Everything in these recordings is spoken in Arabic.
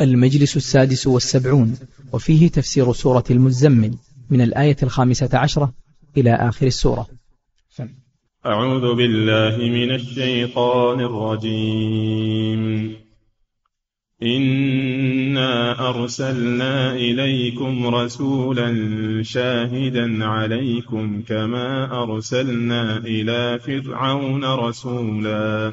المجلس السادس والسبعون وفيه تفسير سورة المزمل من الآية الخامسة عشرة إلى آخر السورة. أعوذ بالله من الشيطان الرجيم. إنا أرسلنا إليكم رسولا شاهدا عليكم كما أرسلنا إلى فرعون رسولا.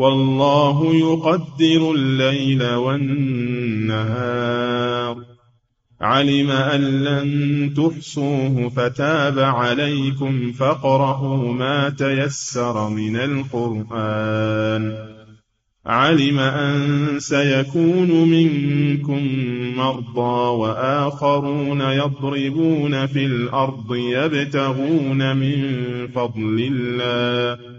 والله يقدر الليل والنهار. علم أن لن تحصوه فتاب عليكم فاقرؤوا ما تيسر من القرآن. علم أن سيكون منكم مرضى وآخرون يضربون في الأرض يبتغون من فضل الله.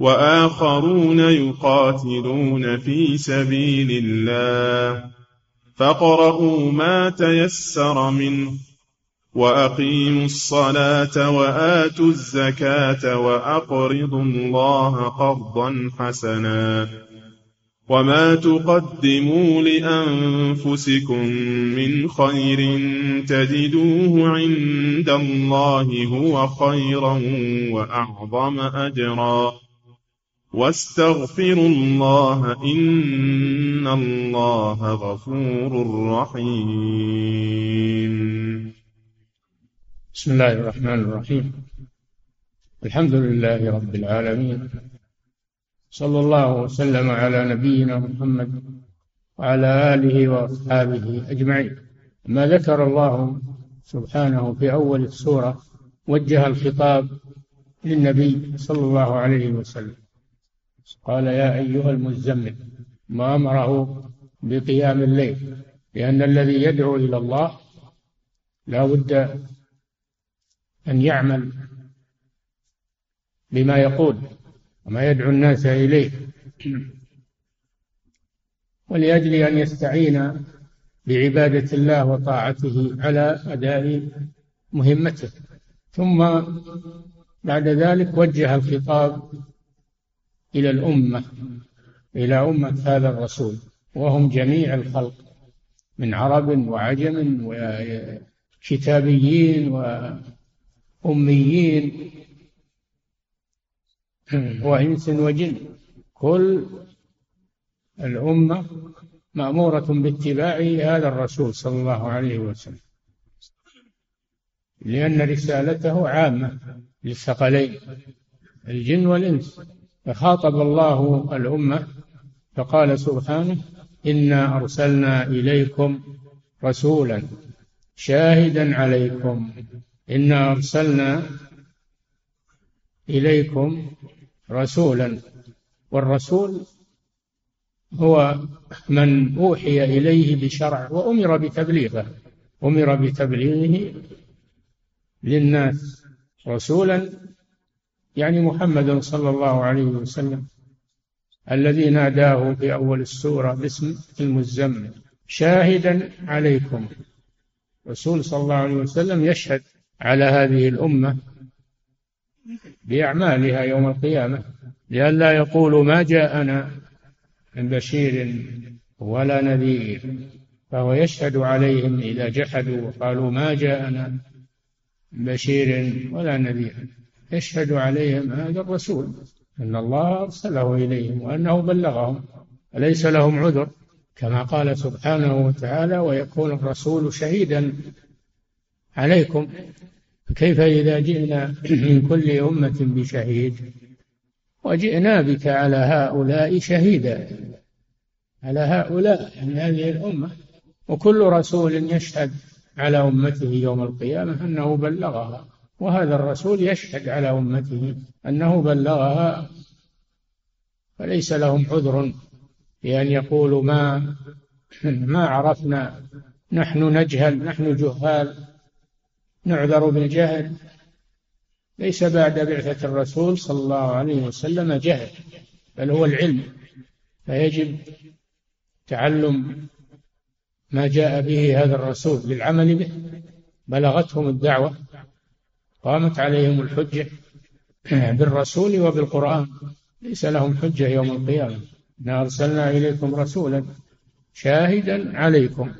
وآخرون يقاتلون في سبيل الله. فاقرؤوا ما تيسر منه وأقيموا الصلاة وآتوا الزكاة وأقرضوا الله قرضا حسنا. وما تقدموا لأنفسكم من خير تجدوه عند الله هو خيرا وأعظم أجرا. واستغفروا الله إن الله غفور رحيم. بسم الله الرحمن الرحيم. الحمد لله رب العالمين. صلى الله وسلم على نبينا محمد وعلى آله وأصحابه أجمعين. ما ذكر الله سبحانه في أول السورة وجه الخطاب للنبي صلى الله عليه وسلم. قال يا أيها المزمل ما أمره بقيام الليل لأن الذي يدعو إلى الله لا بد أن يعمل بما يقول وما يدعو الناس إليه. ولأجل أن يستعين بعبادة الله وطاعته على أداء مهمته. ثم بعد ذلك وجه الخطاب إلى الأمة إلى أمة هذا الرسول وهم جميع الخلق من عرب وعجم وكتابيين وأميين وإنس وجن. كل الأمة مأمورة باتباع هذا الرسول صلى الله عليه وسلم لأن رسالته عامة للثقلين الجن والإنس. فخاطب الله الأمة فقال سبحانه إنا أرسلنا إليكم رسولا شاهدا عليكم. إنا أرسلنا إليكم رسولا. والرسول هو من أوحي إليه بشرع وأمر بتبليغه أمر بتبليغه للناس رسولا يعني محمد صلى الله عليه وسلم الذي ناداه في أول السورة باسم المزمل شاهدا عليكم. رسول صلى الله عليه وسلم يشهد على هذه الأمة بأعمالها يوم القيامة لئلا يقولوا ما جاءنا من بشير ولا نذير. فهو يشهد عليهم إذا جحدوا وقالوا ما جاءنا بشير ولا نذير. يشهد عليهم هذا الرسول أن الله أرسله إليهم وأنه بلغهم أليس لهم عذر؟ كما قال سبحانه وتعالى ويكون الرسول شهيدا عليكم. فكيف إذا جئنا من كل أمة بشهيد؟ وجئنا بك على هؤلاء شهيدا على هؤلاء يعني هذه الأمة. وكل رسول يشهد على أمته يوم القيامة أنه بلغها. وهذا الرسول يشهد على أمته أنه بلغها فليس لهم عذر بأن يقولوا ما ما عرفنا نحن نجهل نحن جهال نعذر بالجهل ليس بعد بعثة الرسول صلى الله عليه وسلم جهل بل هو العلم. فيجب تعلم ما جاء به هذا الرسول للعمل به. بلغتهم الدعوة. قامت عليهم الحجة بالرسول وبالقرآن. ليس لهم حجة يوم القيامة. إنا أرسلنا إليكم رسولا شاهدا عليكم.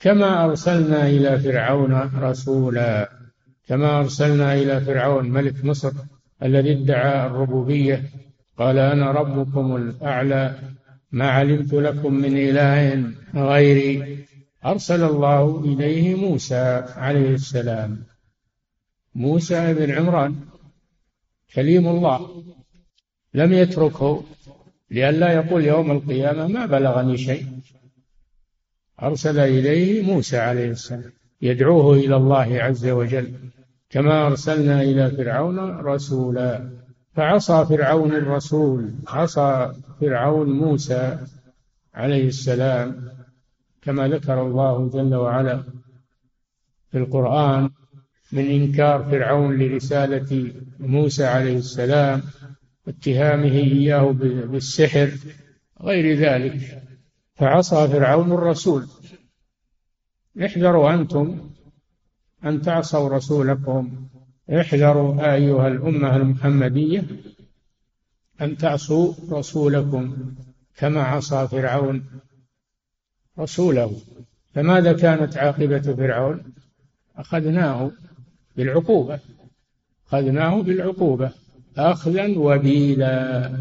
كما أرسلنا إلى فرعون رسولا كما أرسلنا إلى فرعون ملك مصر الذي ادعى الربوبية. قال أنا ربكم الأعلى ما علمت لكم من إله غيري. أرسل الله إليه موسى عليه السلام. موسى بن عمران كليم الله لم يتركه لئلا يقول يوم القيامة ما بلغني شيء. أرسل إليه موسى عليه السلام يدعوه إلى الله عز وجل كما أرسلنا إلى فرعون رسولا. فعصى فرعون الرسول عصى فرعون موسى عليه السلام كما ذكر الله جل وعلا في القرآن. من إنكار فرعون لرسالة موسى عليه السلام واتهامه إياه بالسحر غير ذلك. فعصى فرعون الرسول. احذروا أنتم أن تعصوا رسولكم. احذروا أيها الأمة المحمدية أن تعصوا رسولكم كما عصى فرعون رسوله. فماذا كانت عاقبة فرعون؟ أخذناه. بالعقوبة. أخذناه بالعقوبة. أخذا وبيلا.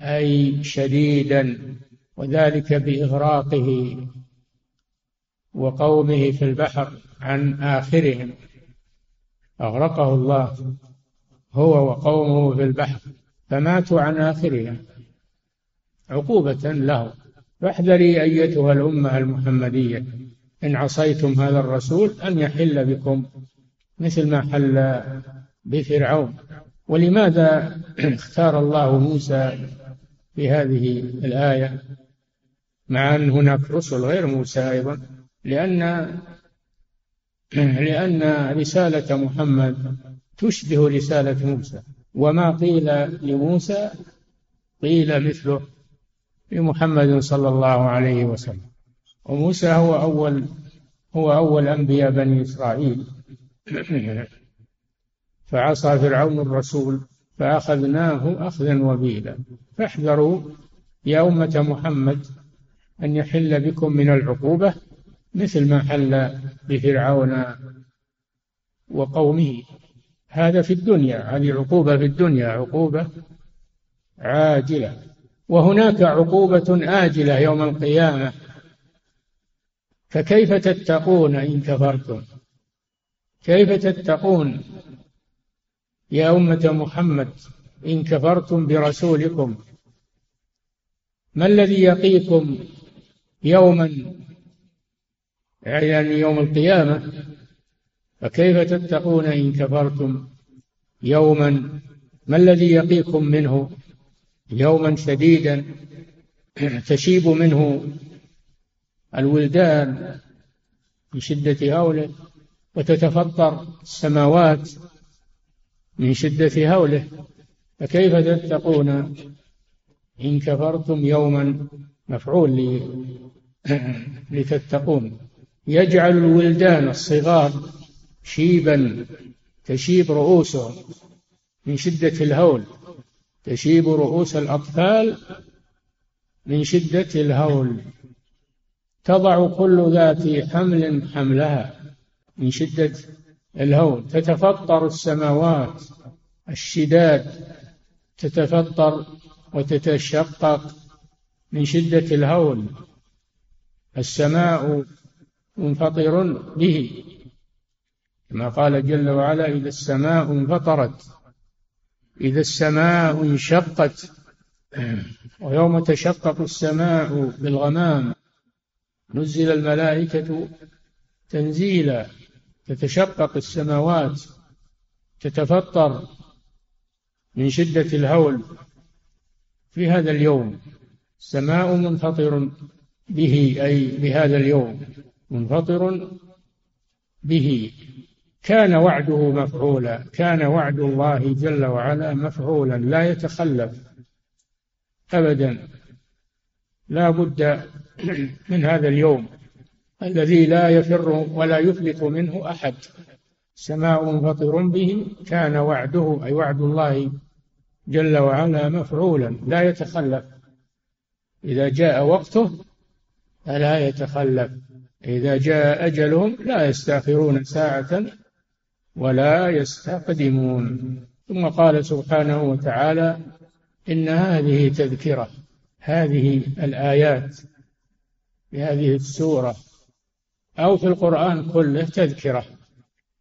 أي شديدا. وذلك بإغراقه وقومه في البحر عن آخرهم. أغرقه الله هو وقومه في البحر. فماتوا عن آخرهم. عقوبة له فاحذري أيتها الأمة المحمدية. إن عصيتم هذا الرسول أن يحل بكم مثل ما حل بفرعون. ولماذا اختار الله موسى في هذه الآية؟ مع أن هناك رسل غير موسى أيضا. لأن لأن رسالة محمد تشبه رسالة موسى. وما قيل لموسى قيل مثله لمحمد صلى الله عليه وسلم. وموسى هو أول هو أول أنبياء بني إسرائيل. فعصى فرعون الرسول فأخذناه أخذا وبيلا. فاحذروا يا أمة محمد أن يحل بكم من العقوبة مثل ما حل بفرعون وقومه. هذا في الدنيا هذه عقوبة في الدنيا عقوبة عاجلة. وهناك عقوبة آجلة يوم القيامة. فكيف تتقون إن كفرتم؟ كيف تتقون يا أمة محمد إن كفرتم برسولكم؟ ما الذي يقيكم يوما يعني يوم القيامة؟ فكيف تتقون إن كفرتم يوما؟ ما الذي يقيكم منه يوما شديدا تشيب منه الولدان من شدة هوله وتتفطر السماوات من شدة هوله فكيف تتقون إن كفرتم يوما مفعول لتتقون؟ يجعل الولدان الصغار شيبا تشيب رؤوسهم من شدة الهول تشيب رؤوس الأطفال من شدة الهول. تضع كل ذات حمل حملها. من شدة الهول. تتفطر السماوات الشداد تتفطر وتتشقق من شدة الهول. السماء منفطر به. كما قال جل وعلا إذا السماء انفطرت إذا السماء انشقت. ويوم تشقق السماء بالغمام نزل الملائكة تنزيلا. تتشقق السماوات تتفطر من شدة الهول في هذا اليوم. السماء منفطر به أي بهذا اليوم منفطر به. كان وعده مفعولا كان وعد الله جل وعلا مفعولا لا يتخلف أبدا. لا بد من هذا اليوم. الذي لا يفر ولا يفلت منه أحد. سماء منفطر به كان وعده أي وعد الله جل وعلا مفعولا لا يتخلف. إذا جاء وقته فلا يتخلف. إذا جاء أجلهم لا يستأخرون ساعة ولا يستقدمون. ثم قال سبحانه وتعالى إن هذه تذكرة هذه الآيات في هذه السورة أو في القرآن كله تذكرة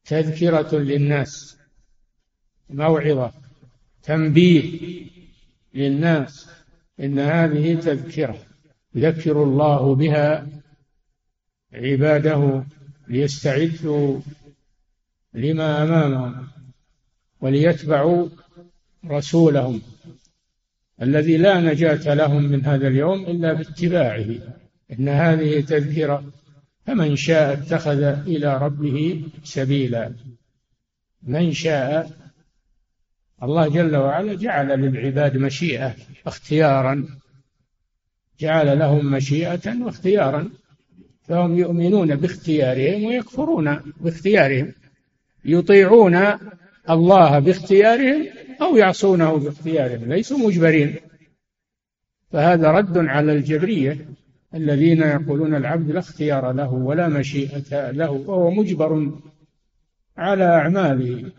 تذكرة للناس موعظة تنبيه للناس إن هذه تذكرة يذكر الله بها عباده ليستعدوا لما أمامهم وليتبعوا رسولهم الذي لا نجاة لهم من هذا اليوم إلا باتباعه إن هذه تذكرة فمن شاء اتخذ إلى ربه سبيلا. من شاء الله جل وعلا جعل للعباد مشيئة اختيارا. جعل لهم مشيئة واختيارا. فهم يؤمنون باختيارهم ويكفرون باختيارهم. يطيعون الله باختيارهم أو يعصونه باختيارهم. ليسوا مجبرين. فهذا رد على الجبرية. الذين يقولون العبد لا اختيار له ولا مشيئة له وهو مجبر على أعماله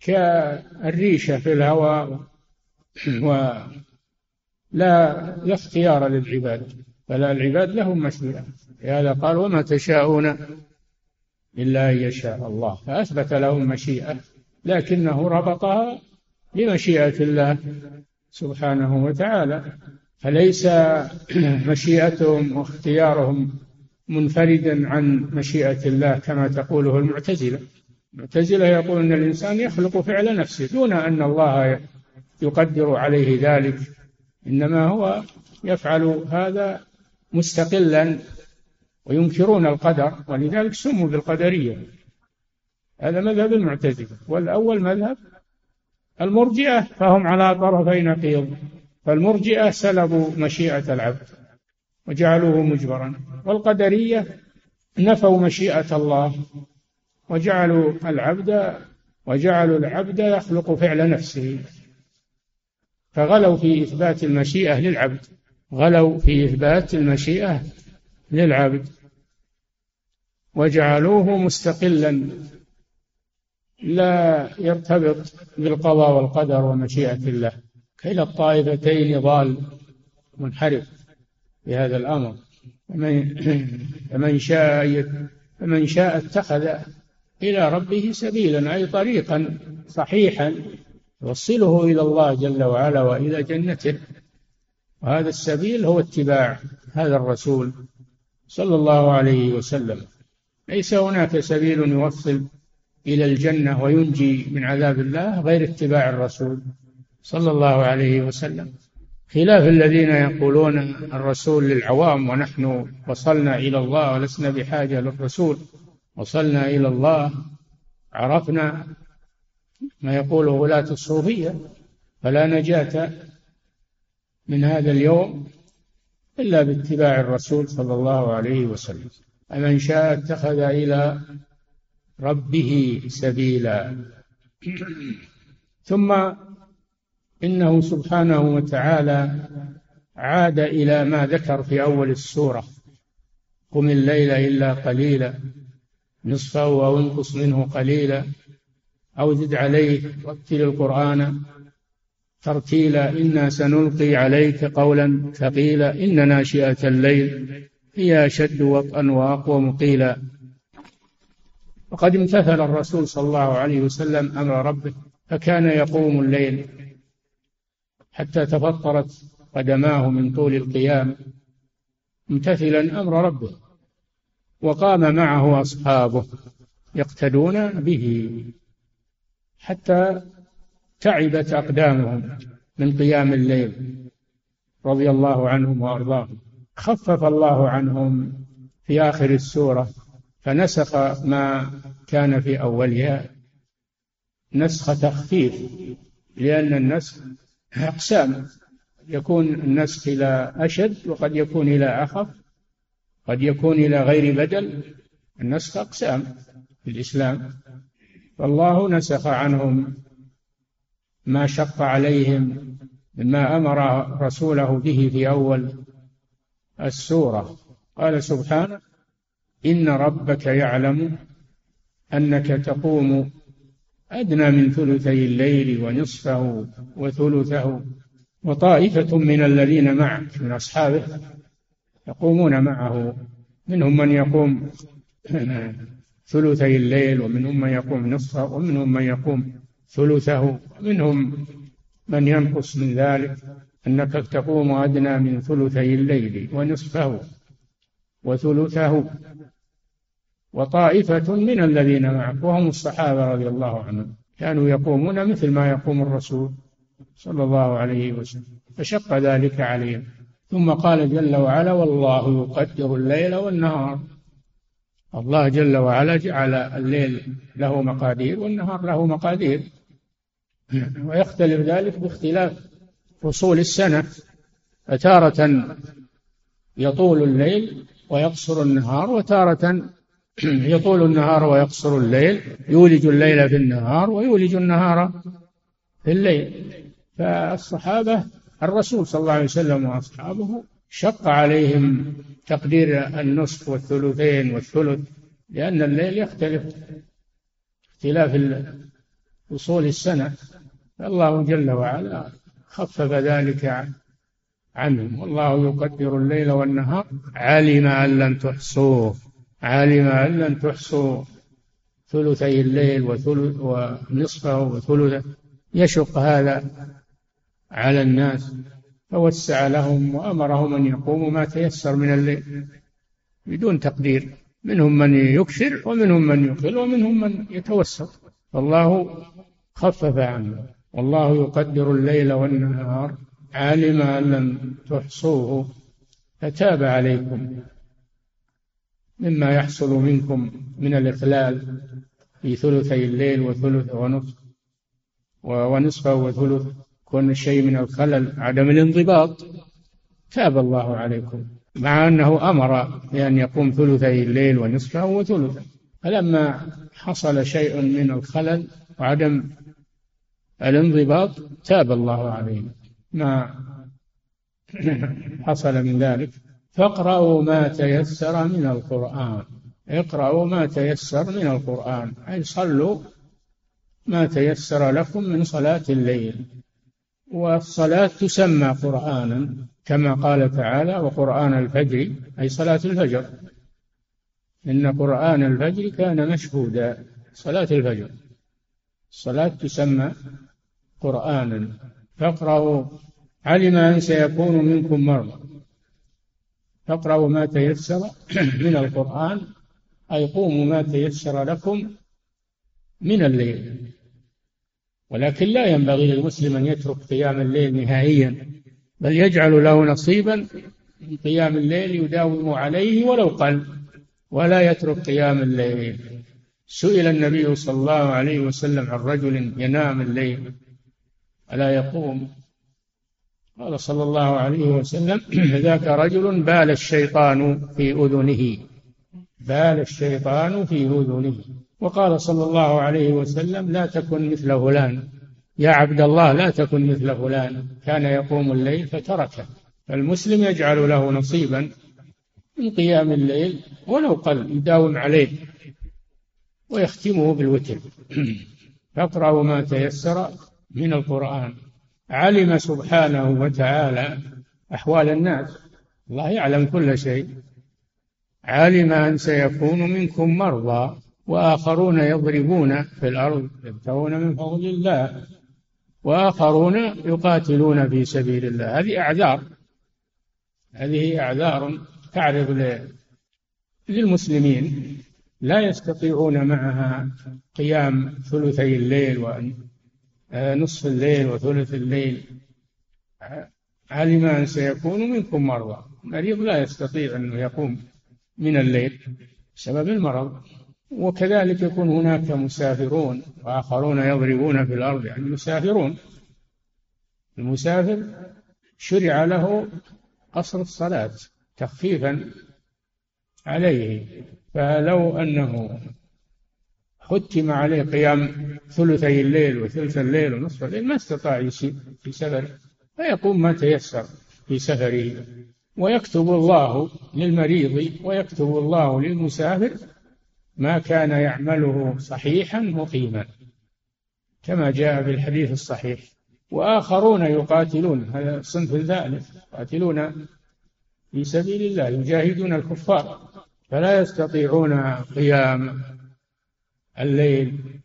كالريشة في الهواء ولا لا اختيار للعباد فلا العباد لهم مشيئة. لهذا قال وما تشاءون إلا أن يشاء الله. فأثبت لهم مشيئة لكنه ربطها بمشيئة الله سبحانه وتعالى. فليس مشيئتهم واختيارهم منفردا عن مشيئة الله كما تقوله المعتزلة. المعتزلة يقول أن الإنسان يخلق فعل نفسه دون أن الله يقدر عليه ذلك. إنما هو يفعل هذا مستقلا وينكرون القدر ولذلك سموا بالقدرية. هذا مذهب المعتزلة. والأول مذهب المرجئة فهم على طرفي نقيض. فالمرجئة سلبوا مشيئة العبد وجعلوه مجبرا والقدرية نفوا مشيئة الله وجعلوا العبد وجعلوا العبد يخلق فعل نفسه. فغلوا في إثبات المشيئة للعبد غلوا في إثبات المشيئة للعبد وجعلوه مستقلا لا يرتبط بالقضاء والقدر ومشيئة الله. كلا الطائفتين ضال منحرف في هذا الأمر. فمن شاء فمن شاء اتخذ إلى ربه سبيلا أي طريقا صحيحا يوصله إلى الله جل وعلا وإلى جنته. وهذا السبيل هو اتباع هذا الرسول صلى الله عليه وسلم. ليس هناك سبيل يوصل إلى الجنة وينجي من عذاب الله غير اتباع الرسول. صلى الله عليه وسلم. خلاف الذين يقولون الرسول للعوام ونحن وصلنا إلى الله ولسنا بحاجة للرسول وصلنا إلى الله عرفنا ما يقوله ولاة الصوفية فلا نجاة من هذا اليوم إلا باتباع الرسول صلى الله عليه وسلم. فمن شاء اتخذ إلى ربه سبيلا. ثم إنه سبحانه وتعالى عاد إلى ما ذكر في أول السورة. قم الليل إلا قليلا نصفه أو انقص منه قليلا أو زد عليه رتل القرآن ترتيلا. إنا سنلقي عليك قولا ثقيلا إن ناشئة الليل هي أشد وطئا وأقوم قيلا. وقد امتثل الرسول صلى الله عليه وسلم أمر ربه فكان يقوم الليل حتى تفطرت قدماه من طول القيام امتثلا أمر ربه وقام معه أصحابه يقتدون به حتى تعبت أقدامهم من قيام الليل رضي الله عنهم وأرضاهم. خفف الله عنهم في آخر السورة فنسخ ما كان في أولها نسخ تخفيف لأن النسخ أقسام. يكون النسخ إلى أشد وقد يكون إلى أخف قد يكون إلى غير بدل. النسخ أقسام في الإسلام. فالله نسخ عنهم ما شق عليهم مما أمر رسوله به في أول السورة. قال سبحانه إن ربك يعلم أنك تقوم أدنى من ثلثي الليل ونصفه وثلثه وطائفة من الذين معك من أصحابه يقومون معه. منهم من يقوم ثلثي الليل ومنهم من يقوم نصفه ومنهم من يقوم ثلثه ومنهم من ينقص من ذلك. أنك تقوم أدنى من ثلثي الليل ونصفه وثلثه. وطائفة من الذين معك وهم الصحابة رضي الله عنهم كانوا يقومون مثل ما يقوم الرسول صلى الله عليه وسلم فشق ذلك عليهم. ثم قال جل وعلا والله يقدر الليل والنهار. الله جل وعلا جعل الليل له مقادير والنهار له مقادير. ويختلف ذلك باختلاف فصول السنة. فتارة يطول الليل ويقصر النهار وتارة يطول النهار ويقصر الليل يولج الليل في النهار ويولج النهار في الليل. فالصحابة الرسول صلى الله عليه وسلم وأصحابه شق عليهم تقدير النصف والثلثين والثلث لأن الليل يختلف اختلاف فصول السنة. فالله جل وعلا خفف ذلك عنهم. والله يقدر الليل والنهار علم أن لن تحصوه. علم أن لن تحصوا ثلثي الليل وثلث ونصفه وثلثه يشق هذا على الناس. فوسع لهم وأمرهم أن يقوموا ما تيسر من الليل بدون تقدير. منهم من يكثر ومنهم من يقل ومنهم من يتوسط. والله خفف عنه والله يقدر الليل والنهار. علم أن لن تحصوه. فتاب عليكم. مما يحصل منكم من الإخلال في ثلثي الليل وثلث ونصف ونصفه وثلث كون شيء من الخلل عدم الانضباط. تاب الله عليكم مع أنه أمر بأن يقوم ثلثي الليل ونصفه وثلثه. فلما حصل شيء من الخلل وعدم الانضباط تاب الله عليهم ما حصل من ذلك؟ فاقرأوا ما تيسر من القرآن. اقرأوا ما تيسر من القرآن. أي صلوا ما تيسر لكم من صلاة الليل. والصلاة تسمى قرآنا كما قال تعالى وقرآن الفجر أي صلاة الفجر. إن قرآن الفجر كان مشهودا. صلاة الفجر. الصلاة تسمى قرآنا. فاقرأوا. علم أن سيكون منكم مرضى. فاقرأوا ما تيسر من القرآن أي قوموا ما تيسر لكم من الليل. ولكن لا ينبغي للمسلم أن يترك قيام الليل نهائيا بل يجعل له نصيبا من قيام الليل يداوم عليه ولو قل ولا يترك قيام الليل. سئل النبي صلى الله عليه وسلم عن رجل ينام الليل ألا يقوم؟ قال صلى الله عليه وسلم ذاك رجل بال الشيطان في أذنه. بال الشيطان في أذنه. وقال صلى الله عليه وسلم لا تكن مثل فلان. يا عبد الله لا تكن مثل فلان. كان يقوم الليل فتركه. فالمسلم يجعل له نصيبا من قيام الليل ولو قل يداوم عليه ويختمه بالوتر. فاقرأوا ما تيسر من القرآن. علم سبحانه وتعالى أحوال الناس. الله يعلم كل شيء. علم أن سيكون منكم مرضى وآخرون يضربون في الأرض يبتغون من فضل الله وآخرون يقاتلون في سبيل الله. هذه أعذار. هذه أعذار تعرض للمسلمين لا يستطيعون معها قيام ثلثي الليل ونصف الليل وثلث الليل. علم أن سيكون منكم مرضى. المريض لا يستطيع أن يقوم من الليل بسبب المرض. وكذلك يكون هناك مسافرون وآخرون يضربون في الأرض. يعني مسافرون. المسافر شرع له قصر الصلاة تخفيفا عليه. فلو أنه حتم عليه قيام ثلثي الليل وثلث الليل ونصف الليل ما استطاع يسير في سفره فيقوم ما تيسر في سفره. ويكتب الله للمريض ويكتب الله للمسافر ما كان يعمله صحيحا مقيما كما جاء في الحديث الصحيح. وآخرون يقاتلون هذا الصنف الثالث يقاتلون في سبيل الله يجاهدون الكفار فلا يستطيعون قيام الليل.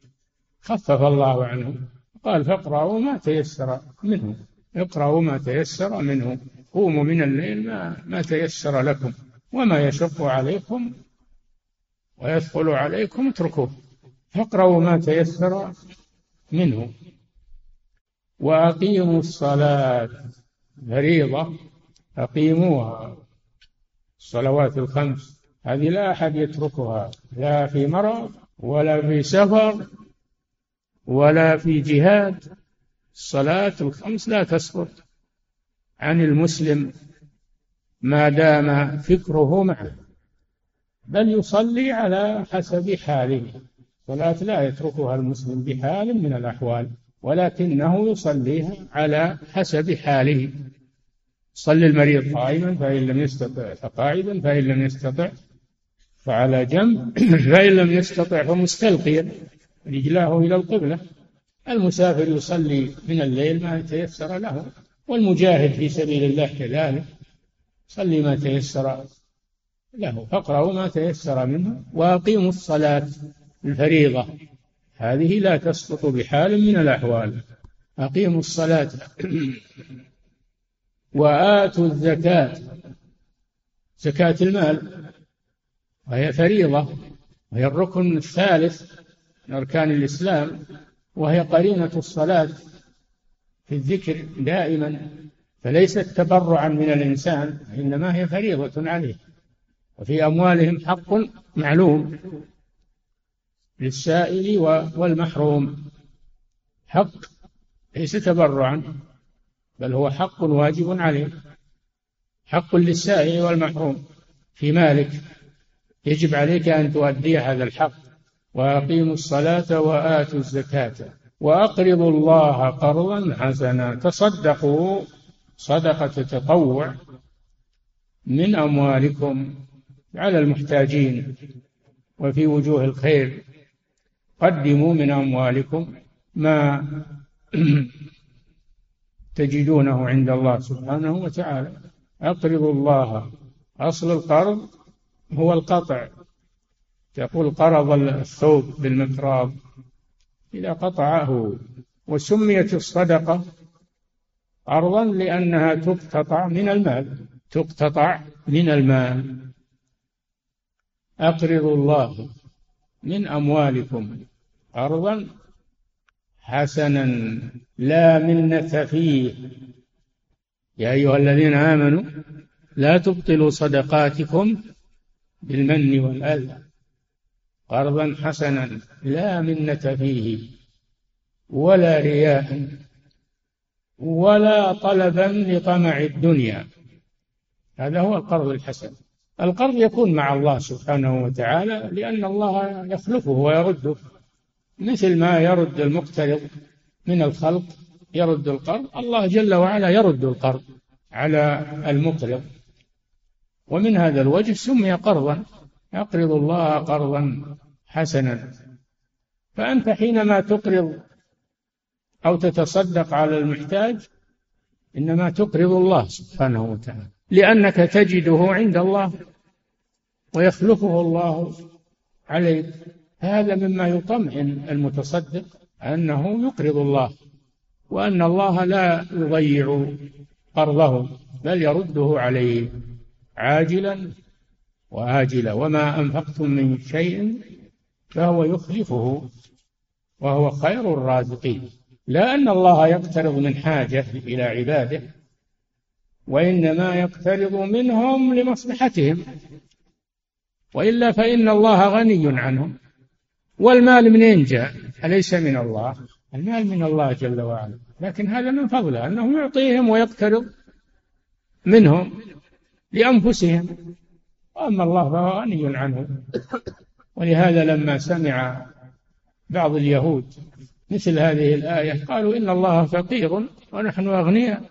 خفف الله عنهم قال فاقرأوا ما تيسر منه. اقرأوا ما تيسر منه. قوموا من الليل ما, ما تيسر لكم. وما يشق عليكم ويثقل عليكم اتركوه. فاقرأوا ما تيسر منه. وأقيموا الصلاة. فريضة. أقيموها. الصلوات الخمس. هذه لا أحد يتركها. لا في مرض ولا في سفر ولا في جهاد الصلاة الخمس لا تسقط. عن المسلم ما دام فكره معه بل يصلي على حسب حاله. الصلاة لا يتركها المسلم بحال من الأحوال ولكنه يصليها على حسب حاله. صلي المريض قائما فإن لم يستطع فقاعدا فإن لم يستطع. فعلى جنب فإن لم يستطع فمستلقيا رجلاه إلى القبلة. المسافر يصلي من الليل ما تيسر له والمجاهد في سبيل الله كذلك. صلي ما تيسر له فاقرأوا ما تيسر منه وأقيموا الصلاة الفريضة. هذه لا تسقط بحال من الأحوال. أقيموا الصلاة وآتوا الزكاة. زكاة المال. وهي فريضة وهي الركن الثالث من أركان الإسلام وهي قرينة الصلاة في الذكر دائما فليست تبرعا من الإنسان إنما هي فريضة عليه. وفي أموالهم حق معلوم للسائل والمحروم. حق ليس تبرعا بل هو حق واجب عليه. حق للسائل والمحروم في مالك يجب عليك أن تؤدي هذا الحق وأقيموا الصلاة وآتوا الزكاة وأقرضوا الله قرضا حسنا. تصدقوا صدقة تطوع من أموالكم على المحتاجين وفي وجوه الخير. قدموا من أموالكم ما تجدونه عند الله سبحانه وتعالى. أقرضوا الله أصل القرض هو القطع. تقول قرض الثوب بالمقراض إذا قطعه وسميت الصدقة قرضا لأنها تقتطع من المال تقتطع من المال. أقرضوا الله من أموالكم قرضا حسنا لا منة فيه. يا أيها الذين آمنوا لا تبطلوا صدقاتكم بالمن والأذى قرضا حسنا لا منة فيه ولا رياء ولا طلبا لطمع الدنيا. هذا هو القرض الحسن. القرض يكون مع الله سبحانه وتعالى لأن الله يخلفه ويرده. مثل ما يرد المقترض من الخلق يرد القرض. الله جل وعلا يرد القرض على المقرض ومن هذا الوجه سمي قرضا يقرض الله قرضا حسنا. فأنت حينما تقرض أو تتصدق على المحتاج إنما تقرض الله سبحانه وتعالى لأنك تجده عند الله ويخلفه الله عليك. هذا مما يطمئن المتصدق أنه يقرض الله وأن الله لا يضيع قرضه بل يرده عليه. عاجلا وآجلا وما أنفقتم من شيء فهو يخلفه وهو خير الرازقين. لا أن الله يقترض من حاجة إلى عباده وإنما يقترض منهم لمصلحتهم وإلا فإن الله غني عنهم. والمال منين جاء؟ أليس من الله؟ المال من الله جل وعلا. لكن هذا من فضله أنه يعطيهم ويقترض منهم. لأنفسهم. وأما الله فهو غني عنهم ولهذا لما سمع بعض اليهود مثل هذه الآية قالوا إن الله فقير ونحن أغنياء.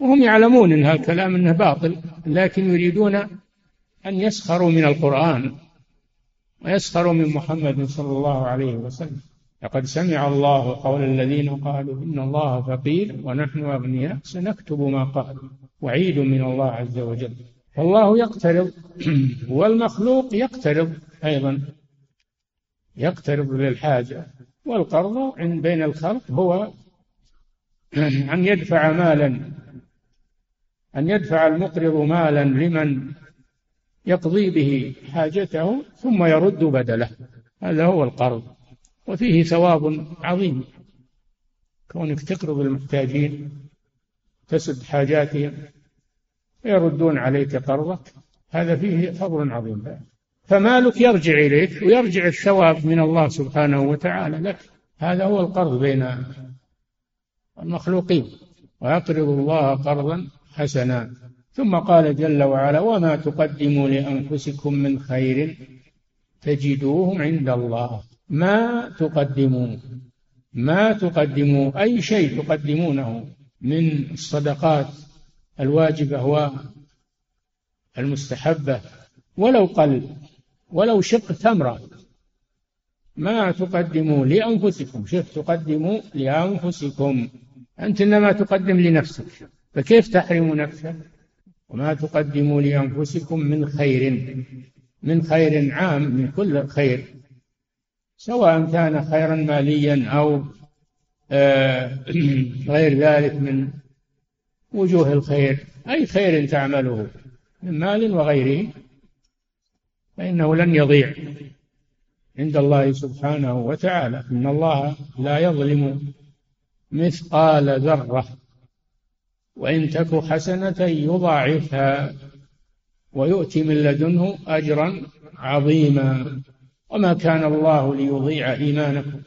وهم يعلمون أن هالكلام أنه باطل لكن يريدون أن يسخروا من القرآن ويسخروا من محمد صلى الله عليه وسلم. لقد سمع الله قول الذين قالوا إن الله فقير ونحن أغنياء. سنكتب ما قالوا. وعيد من الله عز وجل. فالله يقترض والمخلوق يقترض أيضا. يقترض للحاجة والقرض بين الخلق هو أن يدفع مالا أن يدفع المقرض مالا لمن يقضي به حاجته ثم يرد بدله. هذا هو القرض. وفيه ثواب عظيم. كونك تقرض المحتاجين تسد حاجاتهم ويردون عليك قرضك. هذا فيه فضل عظيم. فمالك يرجع إليك ويرجع الثواب من الله سبحانه وتعالى لك. هذا هو القرض بين المخلوقين. ويقرض الله قرضا حسنا. ثم قال جل وعلا وما تقدموا لأنفسكم من خير تجدوه عند الله. ما تقدموا ما تقدموا أي شيء تقدمونه من الصدقات الواجبة والمستحبة ولو قل ولو شق تمرة. ما تقدموا لأنفسكم شوف تقدموا لأنفسكم. أنت إنما تقدم لنفسك. فكيف تحرم نفسك؟ وما تقدموا لأنفسكم من خير من خير عام من كل خير. سواء كان خيرا ماليا أو آه، غير ذلك من وجوه الخير أي خير تعمله من مال وغيره فإنه لن يضيع. عند الله سبحانه وتعالى إن الله لا يظلم مثقال ذرة وإن تك حسنة يضاعفها ويؤتي من لدنه أجرا عظيما. وما كان الله ليضيع إيمانكم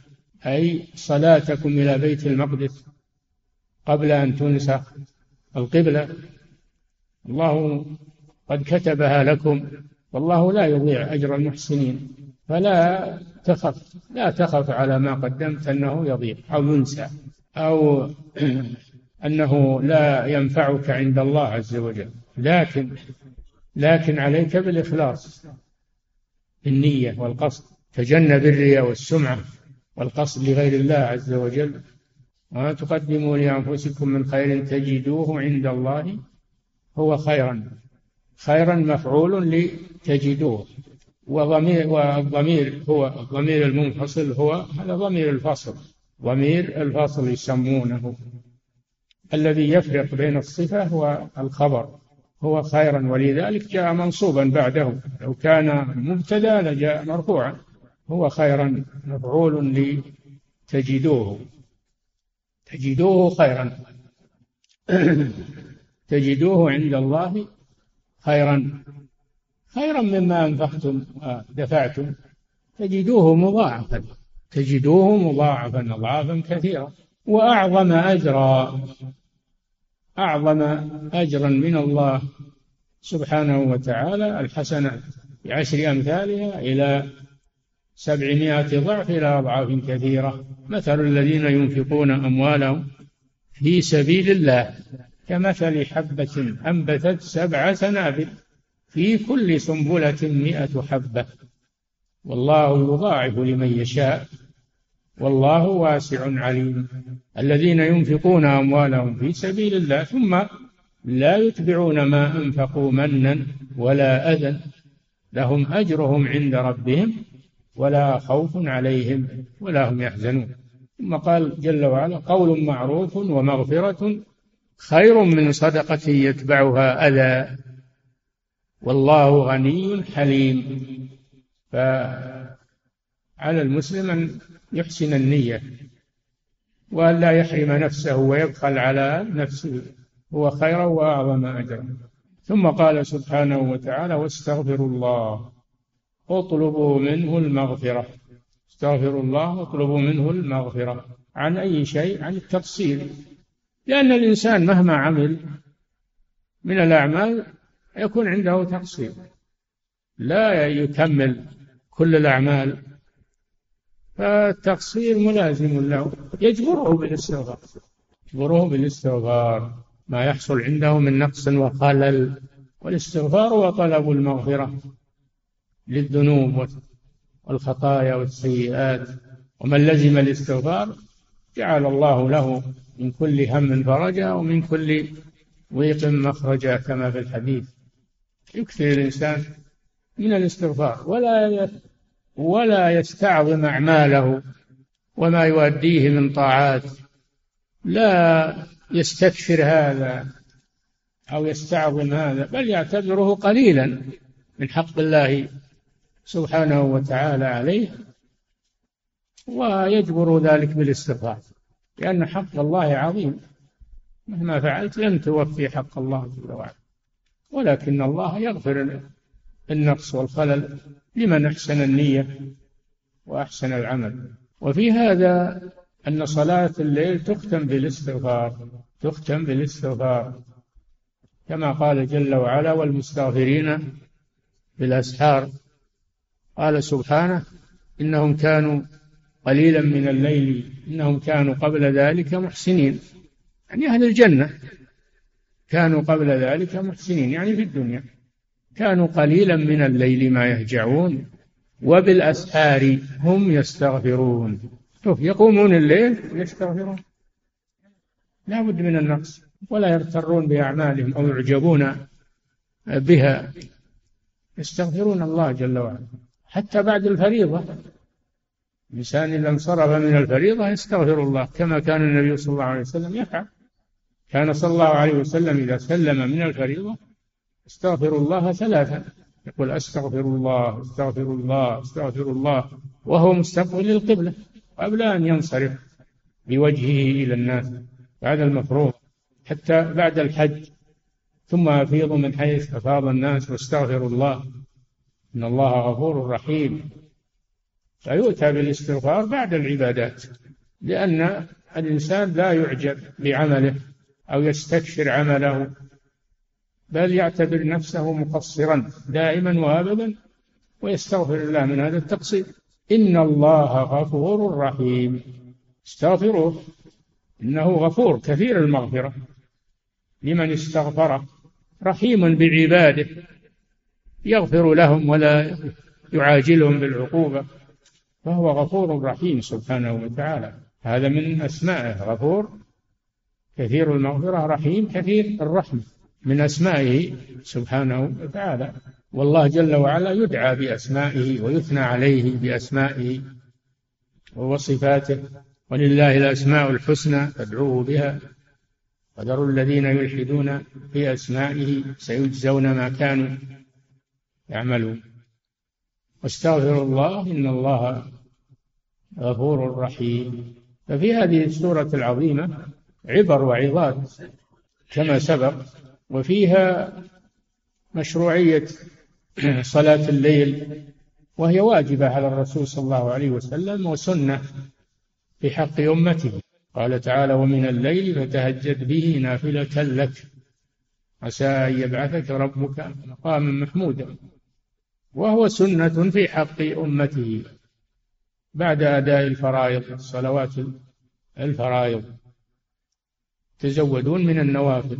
أي صلاتكم إلى بيت المقدس قبل أن تنسخ القبلة. الله قد كتبها لكم والله لا يضيع أجر المحسنين فلا تخف لا تخف على ما قدمت أنه يضيع أو ينسى أو أنه لا ينفعك عند الله عز وجل. لكن لكن عليك بالإخلاص النية والقصد تجنب الرياء والسمعة والقصد لغير الله عز وجل. وما تقدموا لأنفسكم من خير تجدوه عند الله هو خيرا. خيرا مفعول لتجدوه. وضمير والضمير هو الضمير المنفصل هو هذا ضمير الفصل. ضمير الفصل يسمونه. الذي يفرق بين الصفة والخبر. هو خيرا. ولذلك جاء منصوبا بعده. لو كان مبتدا لجاء مرفوعا. هو خيرا مفعول لتجدوه. تجدوه خيرا. تجدوه عند الله خيرا. خيرا مما أنفقتم ودفعتم. تجدوه مضاعفا. تجدوه مضاعفا اضعافا كثيرا وأعظم اجرا. أعظم أجرا من الله سبحانه وتعالى الحسنات. بعشر أمثالها إلى سبعمائة ضعف إلى أضعاف كثيرة. مثل الذين ينفقون أموالهم في سبيل الله كمثل حبة أنبتت سبع سنابل في كل سنبلة مئة حبة. والله يضاعف لمن يشاء والله واسع عليم. الذين ينفقون أموالهم في سبيل الله ثم لا يتبعون ما أنفقوا منا ولا أذى لهم أجرهم عند ربهم ولا خوف عليهم ولا هم يحزنون. ثم قال جل وعلا قول معروف ومغفرة خير من صدقة يتبعها أذى. والله غني حليم. فعلى المسلم أن يحسن النية وأن لا يحرم نفسه ويبخل على نفسه. هو خيرا وأعظم أجرا. ثم قال سبحانه وتعالى واستغفروا الله. اطلبوا منه المغفرة. استغفروا الله واطلبوا منه المغفرة. عن أي شيء؟ عن التقصير لأن الإنسان مهما عمل من الأعمال يكون عنده تقصير. لا يكمل كل الأعمال. فالتقصير ملازم له. يجبره بالاستغفار. يجبره بالاستغفار. ما يحصل عنده من نقص وخلل. والاستغفار هو طلب المغفرة. للذنوب والخطايا والسيئات ومن لزم الاستغفار جعل الله له من كل هم فرجا ومن كل ضيق مخرجا كما في الحديث. يكثر الإنسان من الاستغفار ولا ولا يستعظم أعماله وما يؤديه من طاعات. لا يستكثر هذا أو يستعظم هذا بل يعتبره قليلا من حق الله سبحانه وتعالى عليه ويجبر ذلك بالاستغفار لأن حق الله عظيم. مهما فعلت لن توفي حق الله جل وعلا. ولكن الله يغفر النقص والخلل لمن أحسن النية وأحسن العمل. وفي هذا أن صلاة الليل تختم بالاستغفار تختم بالاستغفار. كما قال جل وعلا والمستغفرين بالأسحار قال سبحانه إنهم كانوا قليلا من الليل إنهم كانوا قبل ذلك محسنين. يعني أهل الجنة كانوا قبل ذلك محسنين يعني في الدنيا. كانوا قليلا من الليل ما يهجعون وبالأسحار هم يستغفرون. شوف يقومون الليل ويستغفرون. لا بد من النقص ولا يغترون بأعمالهم أو يعجبون بها. يستغفرون الله جل وعلا. حتى بعد الفريضة. الإنسان إذا انصرف من الفريضة يستغفر الله كما كان النبي صلى الله عليه وسلم يفعل. كان صلى الله عليه وسلم إذا سلم من الفريضة استغفر الله ثلاثا. يقول أستغفر الله أستغفر الله أستغفر الله وهو مستقبل القبلة قبل أن ينصرف بوجهه إلى الناس بعد المفروض حتى بعد الحج. ثم أفيض من حيث أفاض الناس واستغفر الله. إن الله غفور رحيم. فيؤتى بالاستغفار بعد العبادات لأن الإنسان لا يعجب بعمله أو يستكثر عمله بل يعتبر نفسه مقصرا دائما وابدا ويستغفر الله من هذا التقصير. إن الله غفور رحيم. استغفروه إنه غفور كثير المغفرة. لمن استغفره رحيم بعباده. يغفر لهم ولا يعاجلهم بالعقوبة. فهو غفور رحيم سبحانه وتعالى. هذا من أسمائه. غفور كثير المغفرة رحيم كثير الرحمة من أسمائه سبحانه وتعالى. والله جل وعلا يدعى بأسمائه ويثنى عليه بأسمائه وصفاته. ولله الأسماء الحسنى فادعوه بها. وذروا الذين يلحدون في أسمائه سيجزون ما كانوا يعملون واستغفر الله إن الله غفور رحيم. ففي هذه السورة العظيمة عبر وعظات كما سبق وفيها مشروعية صلاة الليل وهي واجبة على الرسول صلى الله عليه وسلم وسنة في حق أمته. قال تعالى ومن الليل فتهجد به نافلة لك عسى أن يبعثك ربك مقاما محمودا. وهو سنة في حق أمته بعد أداء الفرائض الصلوات الفرائض. تزودون من النوافل.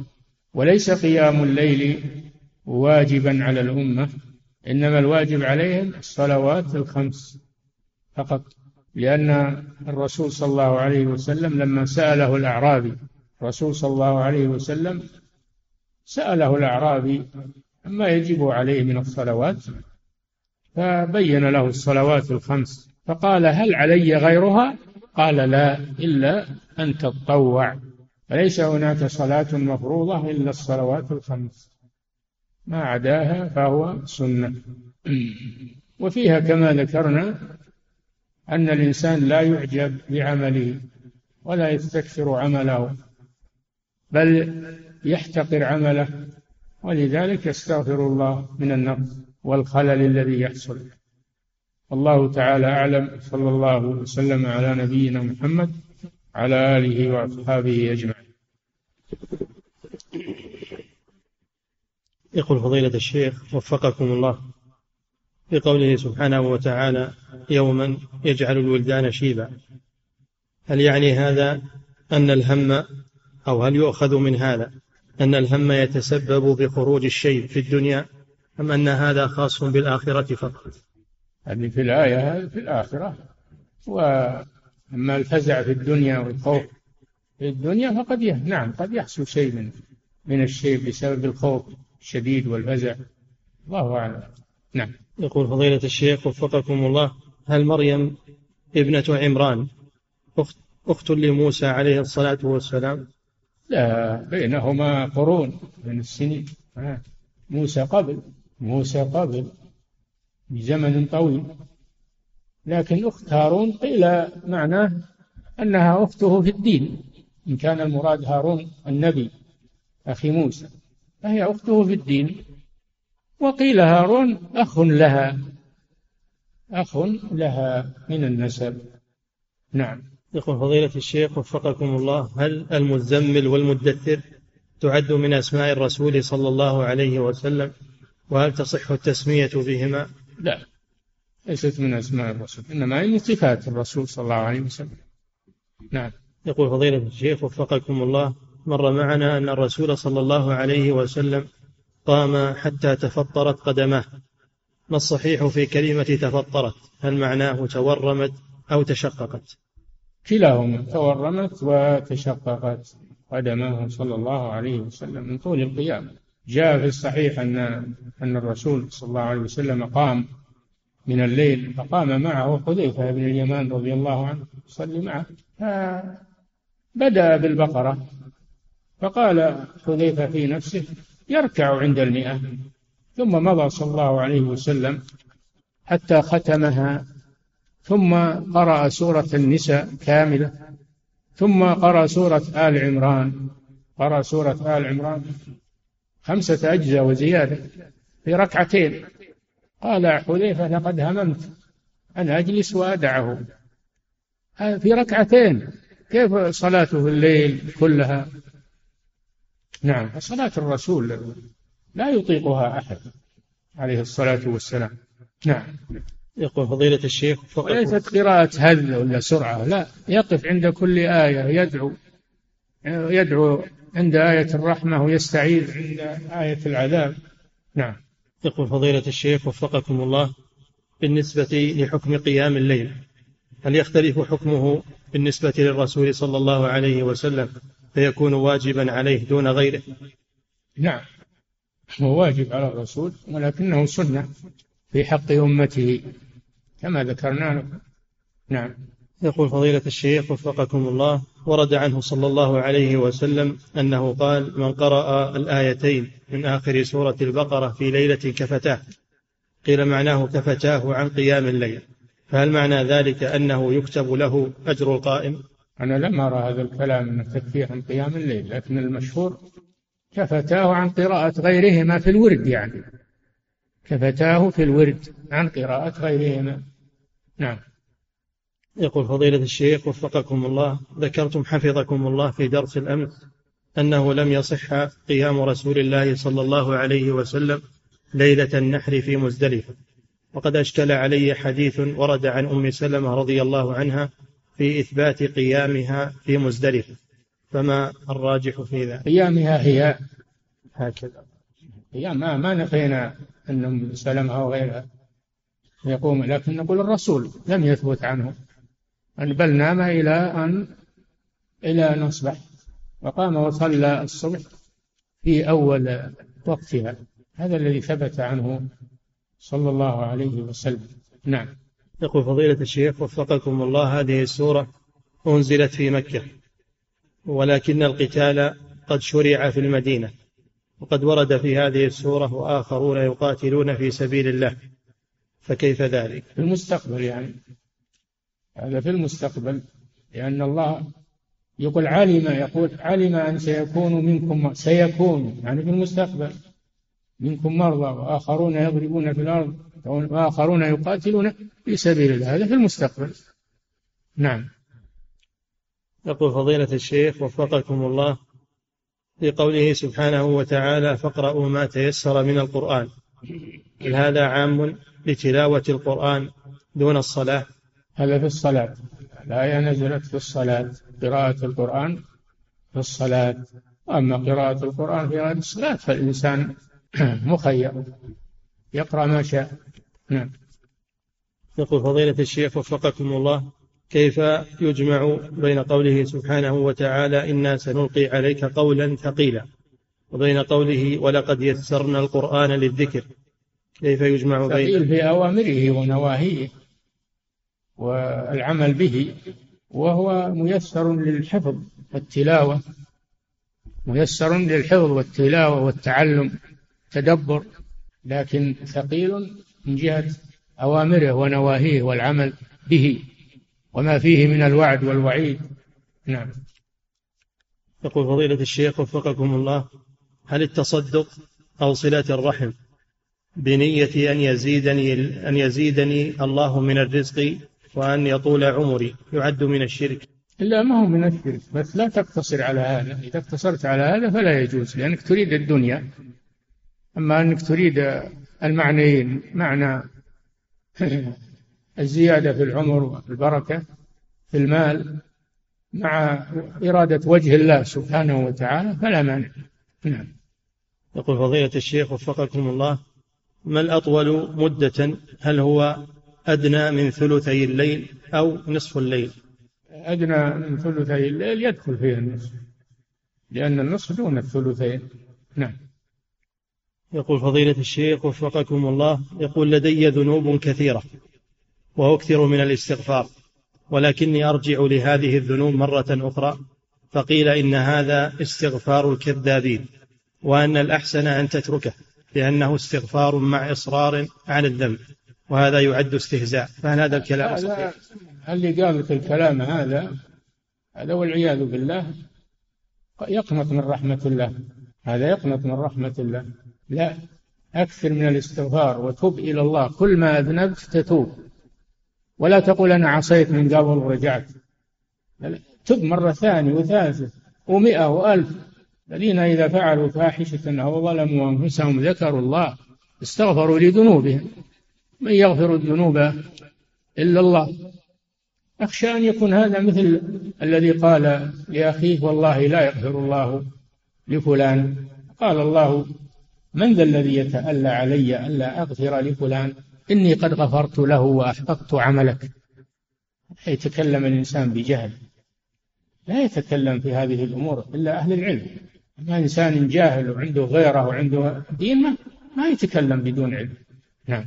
وليس قيام الليل واجبا على الأمة إنما الواجب عليهم الصلوات الخمس فقط لأن الرسول صلى الله عليه وسلم لما سأله الأعرابي الرسول صلى الله عليه وسلم سأله الأعرابي عما يجب عليه من الصلوات فبين له الصلوات الخمس. فقال هل علي غيرها؟ قال لا إلا أن تتطوع فليس هناك صلاة مفروضة إلا الصلوات الخمس. ما عداها فهو سنة. وفيها كما ذكرنا أن الإنسان لا يعجب بعمله ولا يستكثر عمله بل يحتقر عمله ولذلك يستغفر الله من النقص. والخلل الذي يحصل. والله تعالى أعلم صلى الله وسلم على نبينا محمد على آله وأصحابه أجمعين. يقول فضيلة الشيخ وفقكم الله في قوله سبحانه وتعالى يوما يجعل الولدان شيبا. هل يعني هذا أن الهم أو هل يؤخذ من هذا أن الهم يتسبب بخروج الشيب في الدنيا؟ أم أن هذا خاص بالآخرة فقط؟ هذه في الآية هذه في الآخرة. وأما الفزع في الدنيا والخوف في الدنيا فقد نعم قد يحصل شيء من من الشيء بسبب الخوف الشديد والفزع. الله أعلم. نعم. يقول فضيلة الشيخ وفقكم الله هل مريم ابنة عمران أخت, أخت لموسى عليه الصلاة والسلام؟ لا بينهما قرون من السنين. موسى قبل. موسى قبل بزمن طويل لكن أخت هارون قيل معناه أنها أخته في الدين إن كان المراد هارون النبي أخي موسى فهي أخته في الدين. وقيل هارون أخ لها أخ لها من النسب. نعم. يقول فضيلة الشيخ وفقكم الله هل المزمل والمدثر تعد من أسماء الرسول صلى الله عليه وسلم؟ وهل تصح التسمية بهما؟ لا. ليست من أسماء الرسول إنما هي من صفات الرسول صلى الله عليه وسلم. نعم. يقول فضيلة الشيخ وفقكم الله مر معنا أن الرسول صلى الله عليه وسلم قام حتى تفطرت قدماه. ما الصحيح في كلمة تفطرت؟ هل معناه تورمت أو تشققت؟ كلاهما تورمت وتشققت قدماه صلى الله عليه وسلم من طول القيام جاء في الصحيح أن أن الرسول صلى الله عليه وسلم قام من الليل فقام معه حذيفة بن اليمان رضي الله عنه يصلي معه. فبدأ بالبقرة فقال حذيفة في نفسه يركع عند المئة. ثم مضى صلى الله عليه وسلم حتى ختمها ثم قرأ سورة النساء كاملة ثم قرأ سورة آل عمران. قرأ سورة آل عمران. خمسة أجزاء وزيادة في ركعتين. قال حذيفة لقد هممت أن أجلس وأدعه. في ركعتين. كيف صلاته الليل كلها؟ نعم صلاة الرسول لا يطيقها أحد عليه الصلاة والسلام. نعم. يقول فضيلة الشيخ وليست قراءة هذ ولا سرعة لا يقف عند كل آية يدعو يدعو عند آية الرحمة ويستعيذ عند آية العذاب. نعم. يقول فضيلة الشيخ وفقكم الله بالنسبة لحكم قيام الليل هل يختلف حكمه بالنسبة للرسول صلى الله عليه وسلم فيكون واجبا عليه دون غيره؟ نعم. هو واجب على الرسول ولكنه سنة في حق أمته كما ذكرنا. نعم. يقول فضيلة الشيخ وفقكم الله ورد عنه صلى الله عليه وسلم أنه قال من قرأ الآيتين من آخر سورة البقرة في ليلة كفتاه قيل معناه كفتاه عن قيام الليل فهل معنى ذلك أنه يكتب له أجر القائم؟ أنا لم أرى هذا الكلام من التكفير عن قيام الليل لكن المشهور كفتاه عن قراءة غيرهما في الورد يعني. كفتاه في الورد عن قراءة غيرهما. نعم. يقول فضيلة الشيخ وفقكم الله ذكرتم حفظكم الله في درس الأمس أنه لم يصح قيام رسول الله صلى الله عليه وسلم ليلة النحر في مزدلفة. وقد أشكل علي حديث ورد عن أم سلمة رضي الله عنها في إثبات قيامها في مزدلفة. فما الراجح في ذلك؟ قيامها هي هكذا. قيام ما, ما نفينا أن أم سلمة أو غيرها يقوم لكن نقول الرسول لم يثبت عنه. بل نام إلى أن إلى أن أصبح وقام وصلى الصبح في أول وقتها. هذا الذي ثبت عنه صلى الله عليه وسلم. نعم. يقول فضيلة الشيخ وفقكم الله هذه السورة أنزلت في مكة ولكن القتال قد شرع في المدينة وقد ورد في هذه السورة وآخرون يقاتلون في سبيل الله فكيف ذلك؟ في المستقبل يعني. هذا في المستقبل لأن الله يقول علم يقول علم أن سيكون منكم سيكون يعني في المستقبل منكم مرضى وآخرون يضربون في الأرض وآخرون يقاتلون في سبيل الله. هذا في المستقبل. نعم. يقول فضيلة الشيخ وفقكم الله في قوله سبحانه وتعالى فاقرأوا ما تيسر من القرآن. هل هذا عام لتلاوة القرآن دون الصلاة؟ هذا في الصلاة. الآية نزلت في الصلاة. قراءة القرآن في الصلاة. أما قراءة القرآن في غير الصلاة فالإنسان مخير. يقرأ ما شاء. نعم. يقول فضيلة الشيخ وفقكم الله كيف يجمع بين قوله سبحانه وتعالى إنا سنلقي عليك قولا ثقيلا وبين قوله ولقد يسرنا القرآن للذكر؟ كيف يجمع بين؟ ثقيل في أوامره ونواهيه. والعمل به وهو ميسر للحفظ والتلاوة ميسر للحفظ والتلاوة والتعلم تدبر لكن ثقيل من جهة أوامره ونواهيه والعمل به وما فيه من الوعد والوعيد. نعم. يقول فضيلة الشيخ وفقكم الله هل التصدق أو صلة الرحم بنية أن يزيدني أن يزيدني الله من الرزق وأن يطول عمري يعد من الشرك. لا ما هو من الشرك بس لا تقتصر على هذا. إذا اقتصرت على هذا فلا يجوز لأنك تريد الدنيا. أما أنك تريد المعنيين معنى الزيادة في العمر والبركة في المال مع إرادة وجه الله سبحانه وتعالى فلا مانع. نعم. يقول فضيلة الشيخ وفقكم الله ما الأطول مدة؟ هل هو أدنى من ثلثي الليل أو نصف الليل. أدنى من ثلثي الليل يدخل فيه النصف لأن النصف دون الثلثين. نعم. يقول فضيلة الشيخ وفقكم الله يقول لدي ذنوب كثيرة وأكثر من الاستغفار ولكني أرجع لهذه الذنوب مرة أخرى فقيل إن هذا استغفار الكذابين وأن الأحسن أن تتركه لأنه استغفار مع إصرار على الذنب. وهذا يعد استهزاء. فهل هذا الكلام صحيح؟ اللي قال لك الكلام هذا؟ هذا والعياذ بالله. يقنط من رحمة الله. هذا يقنط من رحمة الله. لا. أكثر من الاستغفار وتب إلى الله. كل ما أذنبت تتوب. ولا تقول أنا عصيت من قبل ورجعت. تب مرة ثانية وثالثة ومئة وألف. الذين إذا فعلوا فاحشة أو ظلموا أنفسهم ذكروا الله. استغفروا لذنوبهم. من يغفر الذنوب إلا الله. أخشى أن يكون هذا مثل الذي قال لأخيه والله لا يغفر الله لفلان. قال الله من ذا الذي يتألى علي ألا أغفر لفلان؟ إني قد غفرت له وأحبطت عملك. يتكلم الإنسان بجهل. لا يتكلم في هذه الأمور إلا أهل العلم. أما إنسان جاهل وعنده غيره وعنده دين ما يتكلم بدون علم. نعم.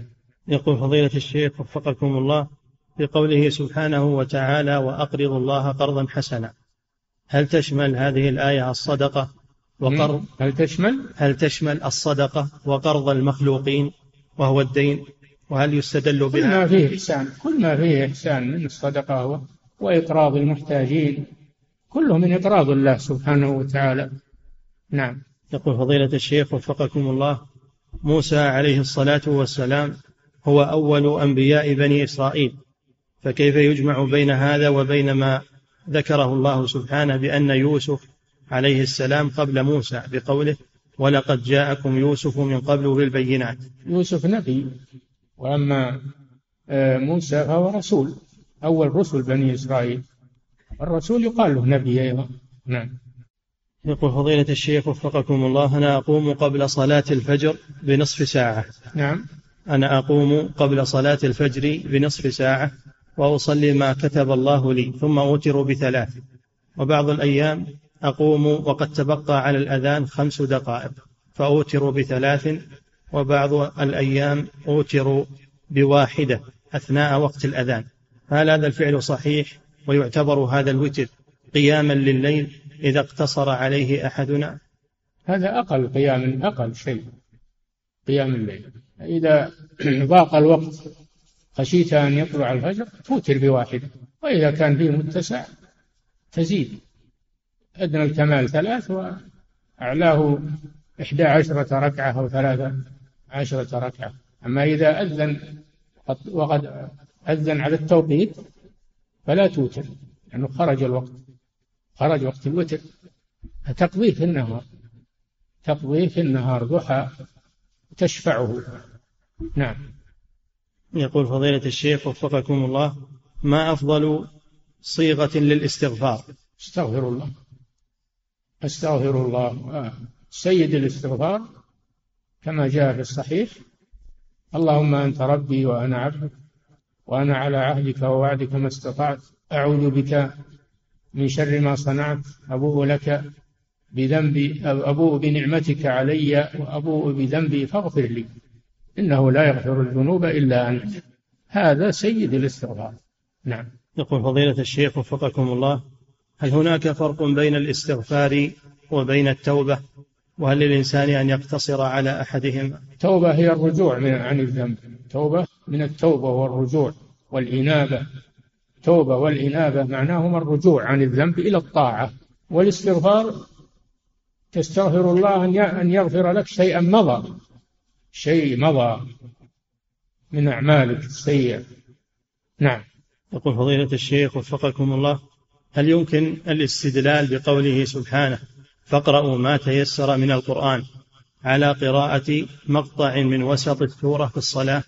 يقول فضيلة الشيخ وفقكم الله في قوله سبحانه وتعالى وأقرض الله قرضا حسنا. هل تشمل هذه الآية الصدقة وقرض هل تشمل؟ هل تشمل الصدقة وقرض المخلوقين وهو الدين؟ وهل يستدل بها؟ كل ما فيه إحسان كل ما فيه إحسان من الصدقة وإقراض المحتاجين كله من إقراض الله سبحانه وتعالى. نعم. يقول فضيلة الشيخ وفقكم الله موسى عليه الصلاة والسلام هو أول أنبياء بني إسرائيل. فكيف يجمع بين هذا وبين ما ذكره الله سبحانه بأن يوسف عليه السلام قبل موسى بقوله ولقد جاءكم يوسف من قبل بالبينات يوسف نبي. وأما آه، موسى فهو رسول أول رسل بني إسرائيل. الرسول يقال له نبي أيضا. نعم. يقول فضيلة الشيخ وفقكم الله أنا أقوم قبل صلاة الفجر بنصف ساعة. نعم. أنا أقوم قبل صلاة الفجر بنصف ساعة وأصلي ما كتب الله لي ثم أوتر بثلاث. وبعض الأيام أقوم وقد تبقى على الأذان خمس دقائق فأوتر بثلاث. وبعض الأيام أوتروا بواحدة أثناء وقت الأذان. هل هذا الفعل صحيح؟ ويعتبر هذا الوتر قياما لليل إذا اقتصر عليه أحدنا؟ هذا أقل قيام أقل شيء قيام الليل. إذا ضاق الوقت خشيت أن يطلع الفجر توتر بواحدة وإذا كان فيه متسع تزيد. أدنى الكمال ثلاث وأعلاه إحدى عشرة ركعة أو ثلاثة عشرة ركعة. أما إذا أذن وقد أذن على التوقيت فلا توتر لأنه يعني خرج الوقت. خرج وقت الوتر. فتقضيه في النهار. تقضيه في النهار ضحى. تشفعه. نعم. يقول فضيلة الشيخ وفقكم الله ما أفضل صيغة للاستغفار؟ استغفر الله. استغفر الله. آه. سيد الاستغفار كما جاء في الصحيح اللهم أنت ربي وأنا عبدك وأنا على عهدك ووعدك ما استطعت أعوذ بك من شر ما صنعت أبوء لك بذنبي أبوء بنعمتك علي وأبوء بذنبي فاغفر لي. إنه لا يغفر الذنوب إلا أنت. هذا سيد الاستغفار. نعم. يقول فضيلة الشيخ وفقكم الله هل هناك فرق بين الاستغفار وبين التوبة؟ وهل للإنسان أن يقتصر على أحدهما؟ التوبة هي الرجوع من عن الذنب. توبة من التوبة والرجوع والإنابة. توبة والإنابة معناهما الرجوع عن الذنب إلى الطاعة. والاستغفار تستغفر الله أن يغفر لك شيئا مضى. شيء مضى من أعمالك السيئة. نعم. يقول فضيلة الشيخ وفقكم الله هل يمكن الاستدلال بقوله سبحانه فاقرأوا ما تيسر من القرآن على قراءة مقطع من وسط السورة في الصلاة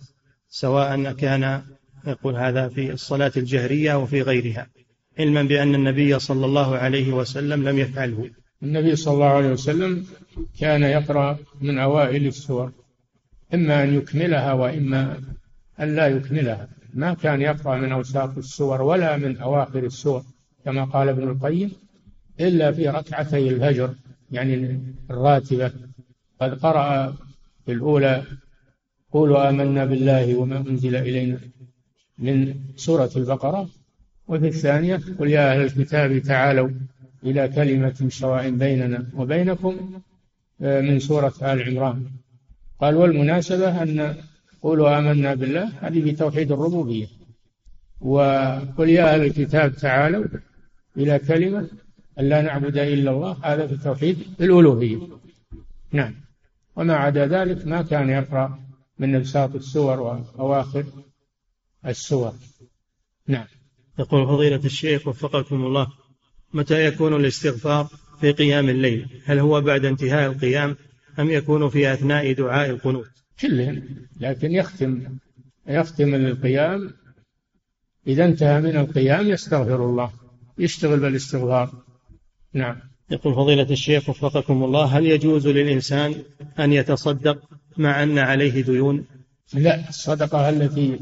سواء كان يقول هذا في الصلاة الجهرية وفي غيرها علما بأن النبي صلى الله عليه وسلم لم يفعله. النبي صلى الله عليه وسلم كان يقرأ من أوائل السور إما أن يكملها وإما أن لا يكملها. ما كان يقرأ من أوساط السور ولا من أواخر السور كما قال ابن القيم إلا في ركعتي الفجر يعني الراتبة. قد قرأ في الأولى قولوا آمنا بالله وما أنزل إلينا من سورة البقرة وفي الثانية قل يا أهل الكتاب تعالوا. إلى كلمة سواء بيننا وبينكم آه، من سورة آل عمران. قال والمناسبة أن قولوا آمنا بالله هذه في توحيد الربوبية. وقل يا أهل الكتاب تعالوا إلى كلمة أن لا نعبد إلا الله هذا في توحيد الألوهية. نعم. وما عدا ذلك ما كان يقرأ من نبساط السور وأواخر السور. نعم. يقول فضيلة الشيخ وفقكم الله. متى يكون الاستغفار في قيام الليل؟ هل هو بعد انتهاء القيام أم يكون في أثناء دعاء القنوت؟ كلهم لكن يختم يختم القيام. إذا انتهى من القيام يستغفر الله يشتغل بالاستغفار. نعم. يقول فضيلة الشيخ وفقكم الله هل يجوز للإنسان أن يتصدق مع أن عليه ديون؟ لا الصدقة التي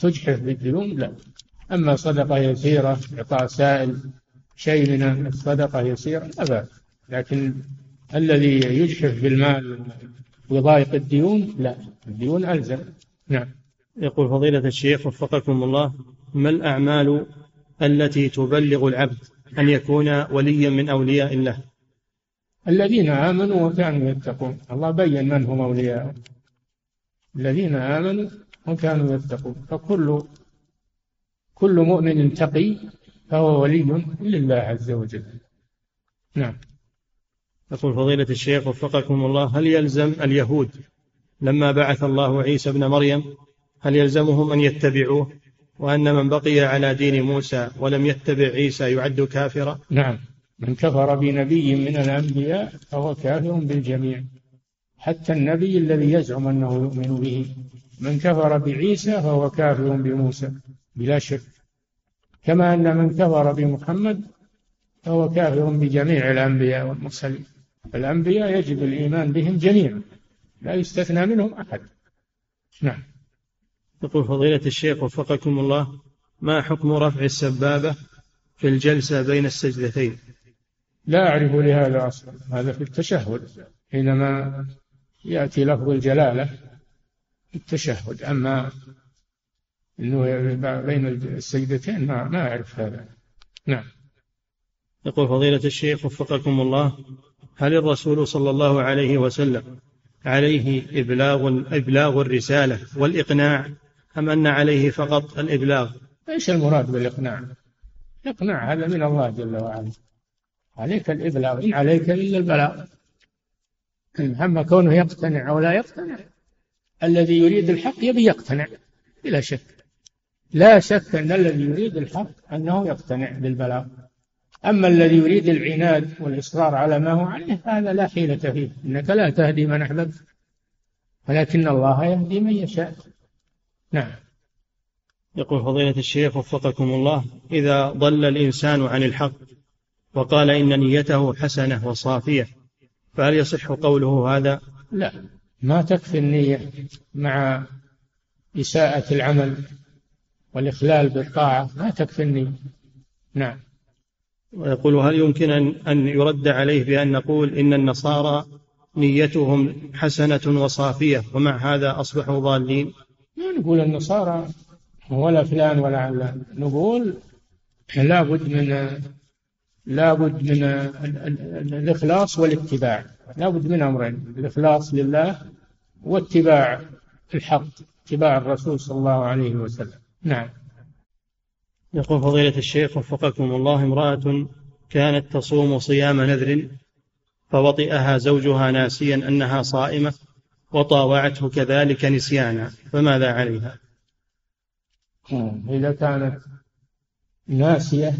تجحف بالديون لا. أما صدقة يسيرة إعطاء سائل شيء من الصدقة يسيرة أبا لكن الذي يجحف بالمال ويضايق الديون؟ لا. الديون ألزم. نعم. يقول فضيلة الشيخ وفقكم الله ما الأعمال التي تبلغ العبد أن يكون وليا من أولياء الله؟ الذين آمنوا وكانوا يتقون. الله بين من هم أولياء. الذين آمنوا وكانوا يتقون. فكل كل مؤمن تقي فهو ولي لله عز وجل. نعم. يقول فضيلة الشيخ وفقكم الله هل يلزم اليهود لما بعث الله عيسى ابن مريم هل يلزمهم أن يتبعوه؟ وأن من بقي على دين موسى ولم يتبع عيسى يعد كافرا؟ نعم. من كفر بنبي من الأنبياء فهو كافر بالجميع. حتى النبي الذي يزعم أنه يؤمن به. من كفر بعيسى فهو كافر بموسى. بلا شك. كما أن من كفر بمحمد فهو كافر بجميع الأنبياء والمرسلين. الأنبياء يجب الإيمان بهم جميعا لا يستثنى منهم أحد. نعم. يقول فضيلة الشيخ وفقكم الله ما حكم رفع السبابة في الجلسة بين السجدتين؟ لا أعرف لهذا أصلا. هذا في التشهد. حينما يأتي لفظ الجلالة التشهد. أما أنه بين السجدتين ما ما أعرف هذا. نعم. يقول فضيلة الشيخ وفقكم الله هل الرسول صلى الله عليه وسلم عليه إبلاغ إبلاغ الرسالة والإقناع أم أن عليه فقط الإبلاغ؟ إيش المراد بالإقناع. الإقناع هذا من الله جل وعلا. عليك الإبلاغ. إن عليك إلا البلاغ. أما كونه يقتنع أو لا يقتنع الذي يريد الحق يبي يقتنع بلا شك. لا شك أن الذي يريد الحق أنه يقتنع بالبلاغ. أما الذي يريد العناد والإصرار على ما هو عليه هذا لا حيلة فيه. إنك لا تهدي من أحببت. ولكن الله يهدي من يشاء. نعم. يقول فضيلة الشيخ وفقكم الله إذا ضل الإنسان عن الحق وقال إن نيته حسنة وصافية فهل يصح قوله هذا؟ لا. ما تكفي النية مع إساءة العمل والإخلال بالطاعة ما تكفي النية نعم. ويقول هل يمكن أن يرد عليه بأن نقول إن النصارى نيتهم حسنة وصافية ومع هذا أصبحوا ضالين؟ ما نقول النصارى ولا فلان ولا علان. نقول لابد من لابد من الإخلاص والاتباع. لابد من أمرين. الإخلاص لله واتباع الحق اتباع الرسول صلى الله عليه وسلم. نعم. يقول فضيلة الشيخ وفقكم الله امرأة كانت تصوم صيام نذر فوطئها زوجها ناسيا أنها صائمة وطاوعته كذلك نسيانا فماذا عليها؟ إذا كانت ناسية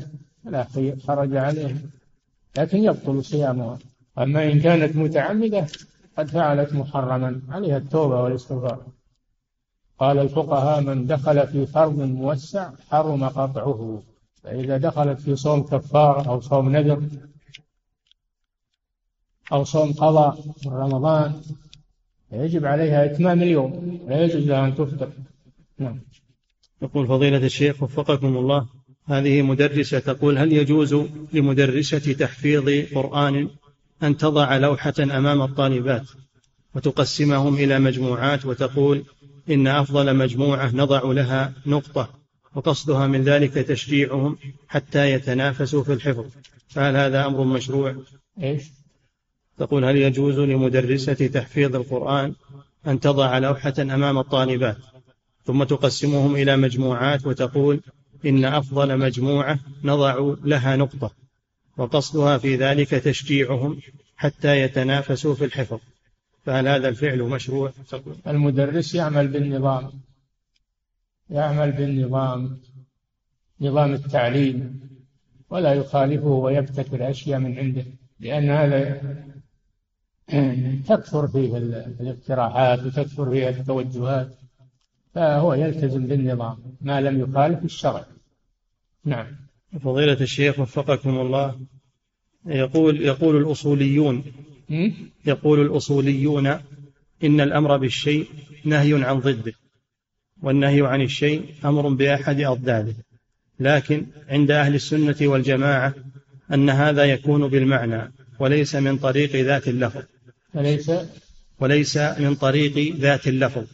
لا خرج عليها لكن يبطل صيامها. أما إن كانت متعمدة قد فعلت محرما عليها التوبة والاستغفار. قال الفقهاء من دخل في فرض موسع حرم قطعه. فإذا دخلت في صوم كفارة أو صوم نذر أو صوم قضاء من رمضان يجب عليها إتمام اليوم لا يجوز لها أن تفطر. نعم. يقول فضيلة الشيخ وفقكم الله هذه مدرسة تقول هل يجوز لمدرسة تحفيظ قرآن أن تضع لوحة أمام الطالبات وتقسمهم إلى مجموعات وتقول إن أفضل مجموعة نضع لها نقطة وقصدها من ذلك تشجيعهم حتى يتنافسوا في الحفظ فهل هذا أمر مشروع؟ إيش؟ تقول هل يجوز لمدرسة تحفيظ القرآن أن تضع لوحة أمام الطالبات ثم تقسمهم إلى مجموعات وتقول إن أفضل مجموعة نضع لها نقطة وقصدها في ذلك تشجيعهم حتى يتنافسوا في الحفظ فهل هذا الفعل مشروع؟ المدرس يعمل بالنظام. يعمل بالنظام نظام التعليم ولا يخالفه ويبتكر أشياء من عنده لأن هذا تكثر فيه الاقتراحات وتكثر فيه التوجهات فهو يلتزم بالنظام ما لم يخالف الشرع. نعم. فضيلة الشيخ وفقكم الله يقول يقول الأصوليون يقول الأصوليون إن الأمر بالشيء نهي عن ضده والنهي عن الشيء أمر بأحد أضداده. لكن عند أهل السنة والجماعة أن هذا يكون بالمعنى وليس من طريق ذات اللفظ. وليس؟ وليس من طريق ذات اللفظ.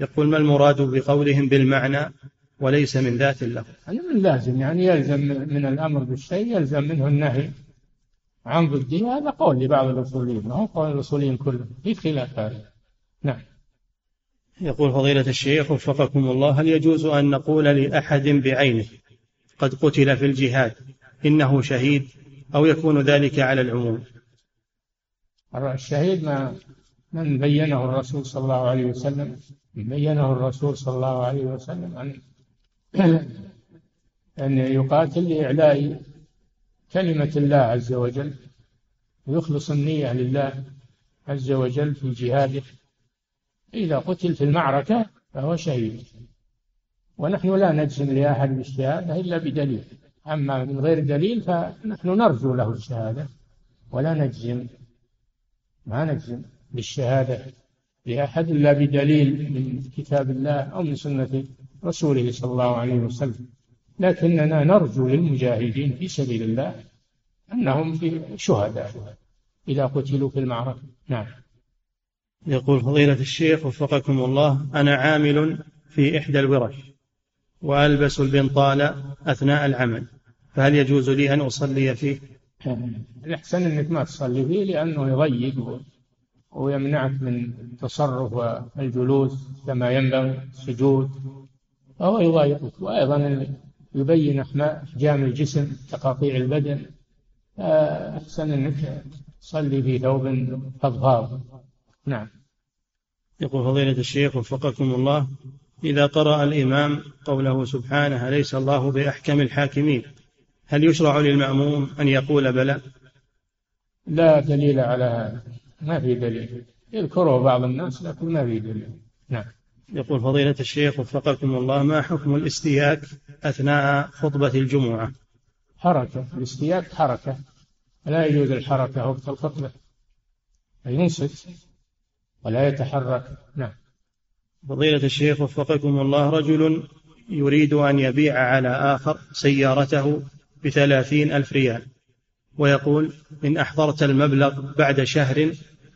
يقول ما المراد بقولهم بالمعنى وليس من ذات اللفظ؟ هذا من لازم يعني يلزم من الأمر بالشيء يلزم منه النهي. عن ضده هذا قول لبعض الأصوليين ما هو قول الأصوليين كلهم في خلاف هذا. نعم. يقول فضيلة الشيخ وفقكم الله هل يجوز أن نقول لأحد بعينه قد قتل في الجهاد إنه شهيد أو يكون ذلك على العموم؟ الشهيد ما من بينه الرسول صلى الله عليه وسلم؟ بينه الرسول صلى الله عليه وسلم أن أن يقاتل لإعلاء كلمة الله عز وجل ويخلص النية لله عز وجل في جهاده. إذا قتل في المعركة فهو شهيد. ونحن لا نجزم لأحد بالشهادة إلا بدليل. أما من غير دليل فنحن نرجو له الشهادة ولا نجزم ما نجزم بالشهادة لأحد إلا بدليل من كتاب الله أو من سنة رسوله صلى الله عليه وسلم. لكننا نرجو للمجاهدين في سبيل الله أنهم في شهداء. إذا قتلوا في المعركة. نعم. يقول فضيلة الشيخ وفقكم الله أنا عامل في إحدى الورش وألبس البنطال أثناء العمل فهل يجوز لي أن أصلي فيه؟ الأحسن أنك ما تصلي فيه لأنه يضيق ويمنعك من التصرف والجلوس كما ينبغي السجود فهو يضايقك. وأيضا يبين أحجام الجسم تقاطيع البدن. أحسن أنك تصلي في ثوب فضفاض نعم. يقول فضيلة الشيخ وفقكم الله إذا قرأ الإمام قوله سبحانه أليس الله بأحكم الحاكمين. هل يشرع للمأموم أن يقول بلى لا دليل على هذا. ما في دليل. يذكره بعض الناس لكن ما في دليل. نعم. يقول فضيلة الشيخ وفقكم الله ما حكم الاستياك أثناء خطبة الجمعة؟ حركة. الاستياك حركة. لا يجوز الحركة وقت الخطبة. ينصت ولا يتحرك. نعم. فضيلة الشيخ وفقكم الله رجل يريد أن يبيع على آخر سيارته بثلاثين ألف ريال ويقول إن أحضرت المبلغ بعد شهر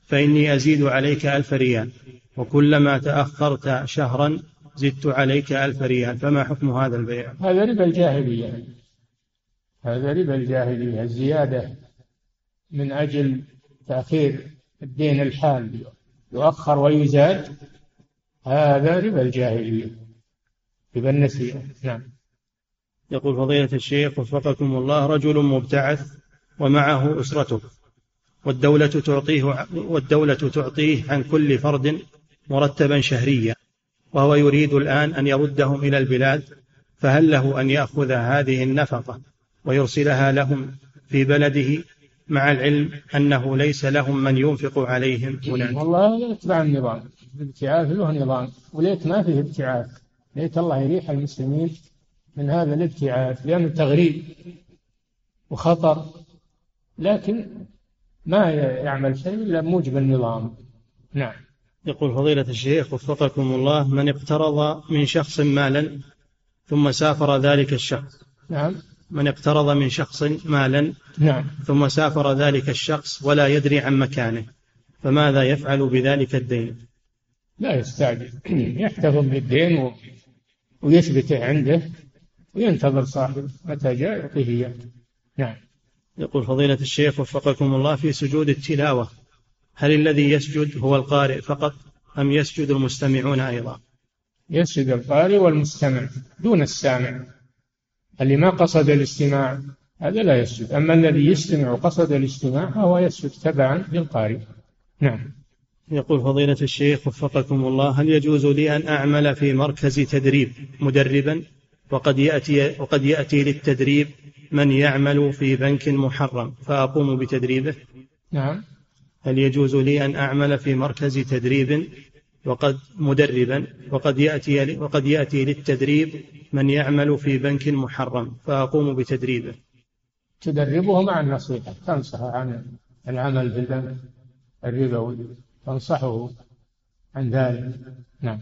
فإني أزيد عليك ألف ريال. وكلما تأخرت شهرا زدت عليك ألف ريال. فما حكم هذا البيع؟ هذا ربا الجاهلية. هذا ربا الجاهلية. الزيادة من أجل تأخير الدين الحال يؤخر ويزاد هذا ربا الجاهلية. ربا النسيئة. نعم. يقول فضيلة الشيخ وفقكم الله رجل مبتعث ومعه أسرته والدولة تعطيه والدولة تعطيه عن كل فرد مرتبا شهريا وهو يريد الآن أن يردهم إلى البلاد فهل له أن يأخذ هذه النفقة ويرسلها لهم في بلده مع العلم أنه ليس لهم من ينفق عليهم هناك والله يتبع النظام الابتعاث له نظام وليت ما فيه ابتعاث. ليت الله يريح المسلمين من هذا الابتعاث لأنه تغريب وخطر لكن ما يعمل شيء إلا موجب النظام. نعم. يقول فضيلة الشيخ وفقكم الله من اقترض من شخص مالا ثم سافر ذلك الشخص. نعم. من اقترض من شخص مالا نعم. ثم سافر ذلك الشخص ولا يدري عن مكانه فماذا يفعل بذلك الدين؟ لا يستعجل. يحتفظ بالدين ويثبته عنده وينتظر صاحبه متى جاء يعطيه اياه نعم. يقول فضيلة الشيخ وفقكم الله في سجود التلاوة هل الذي يسجد هو القارئ فقط أم يسجد المستمعون أيضا؟ يسجد القارئ والمستمع دون السامع. اللي ما قصد الاستماع هذا لا يسجد. أما الذي يستمع وقصد الاستماع فهو يسجد تبعا للقارئ. نعم. يقول فضيلة الشيخ وفقكم الله هل يجوز لي أن أعمل في مركز تدريب مدربا؟ وقد يأتي وقد يأتي للتدريب من يعمل في بنك محرم فأقوم بتدريبه؟ نعم. هل يجوز لي أن أعمل في مركز تدريب وقد مدربا وقد يأتي وقد يأتي للتدريب من يعمل في بنك محرم فأقوم بتدريبه؟ تدربه مع النصيحة تنصحه عن العمل في البنك الربوي تنصحه عن ذلك. نعم.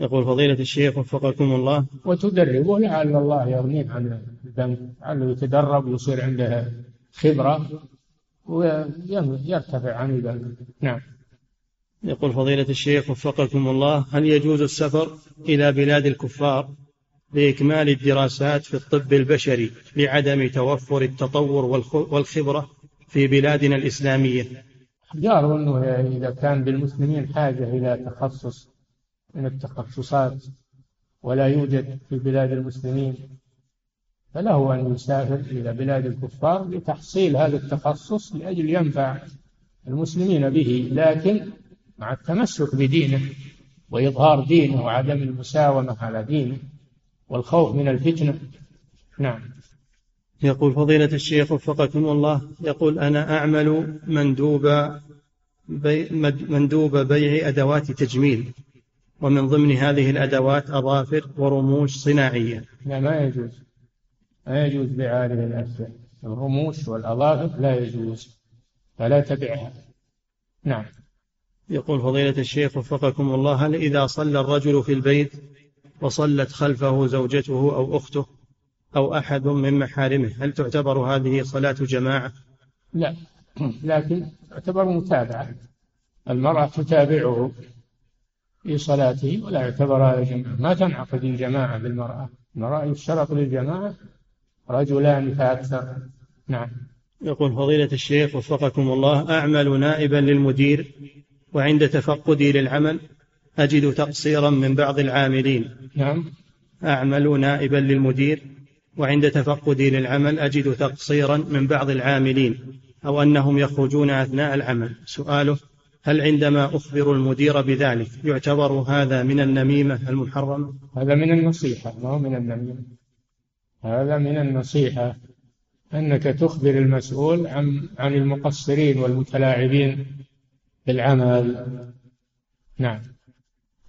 يقول فضيلة الشيخ وفقكم الله. وتدربه لعل الله يغنيه عن البنك لعله يتدرب ويصير عنده خبرة ويرتفع عن البنك نعم. يقول فضيلة الشيخ وفقكم الله هل يجوز السفر إلى بلاد الكفار لإكمال الدراسات في الطب البشري لعدم توفر التطور والخبرة في بلادنا الإسلامية؟ قالوا أنه إذا كان بالمسلمين حاجة إلى تخصص من التخصصات ولا يوجد في بلاد المسلمين فله أن يسافر إلى بلاد الكفار لتحصيل هذا التخصص لأجل ينفع المسلمين به لكن مع التمسك بدينه وإظهار دينه وعدم المساومة على دينه والخوف من الفتنة. نعم. يقول فضيلة الشيخ وفقكم الله يقول أنا أعمل مندوب بي مندوب بيع أدوات تجميل ومن ضمن هذه الأدوات أظافر ورموش صناعية. لا ما يجوز. ما يجوز بيع هذه الأشياء الرموش والأظافر لا يجوز فلا تبعها. نعم. يقول فضيلة الشيخ وفقكم الله هل إذا صلى الرجل في البيت وصلت خلفه زوجته أو أخته أو أحد من محارمه هل تعتبر هذه صلاة جماعة؟ لا. لكن تعتبر متابعة. المرأة تتابعه في صلاته ولا يعتبر هذا جماعة. ما تنعقد الجماعة بالمرأة. المرأة يشترط للجماعة رجلان فأكثر. نعم. يقول فضيلة الشيخ وفقكم الله أعمل نائبا للمدير وعند تفقدي للعمل أجد تقصيرا من بعض العاملين. نعم. أعمل نائبا للمدير وعند تفقدي للعمل أجد تقصيرا من بعض العاملين أو أنهم يخرجون أثناء العمل. سؤاله هل عندما أخبر المدير بذلك يعتبر هذا من النميمة المحرمة؟ هذا من النصيحة ما هو من النميمة؟ هذا من النصيحة. أنك تخبر المسؤول عن عن المقصرين والمتلاعبين بالعمل نعم.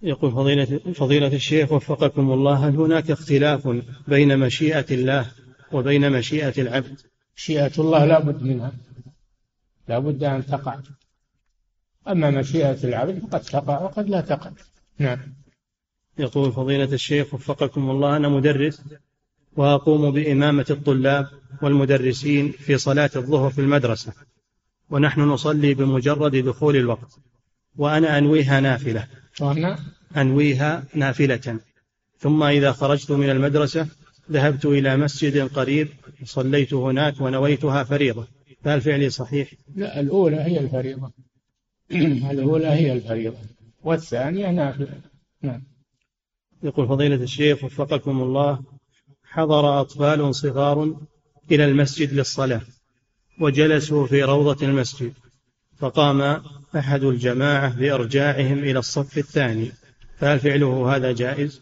يقول فضيلة, فضيلة الشيخ وفقكم الله هل هناك اختلاف بين مشيئة الله وبين مشيئة العبد؟ مشيئة الله لا بد منها. لا بد أن تقع. أما مشيئة العبد فقد تقع وقد لا تقع. نعم. يقول فضيلة الشيخ وفقكم الله أنا مدرس وأقوم بإمامة الطلاب والمدرسين في صلاة الظهر في المدرسة ونحن نصلي بمجرد دخول الوقت وأنا أنويها نافلة. وأنا؟ أنويها نافلة. ثم إذا خرجت من المدرسة ذهبت إلى مسجد قريب صليت هناك ونويتها فريضة. فهل فعلي صحيح؟ لا الأولى هي الفريضة. الأولى هي الفريضة. والثانية نافلة. نعم. يقول فضيلة الشيخ وفقكم الله حضر أطفال صغار إلى المسجد للصلاة وجلسوا في روضة المسجد فقام أحد الجماعة بإرجاعهم إلى الصف الثاني. فهل فعله هذا جائز؟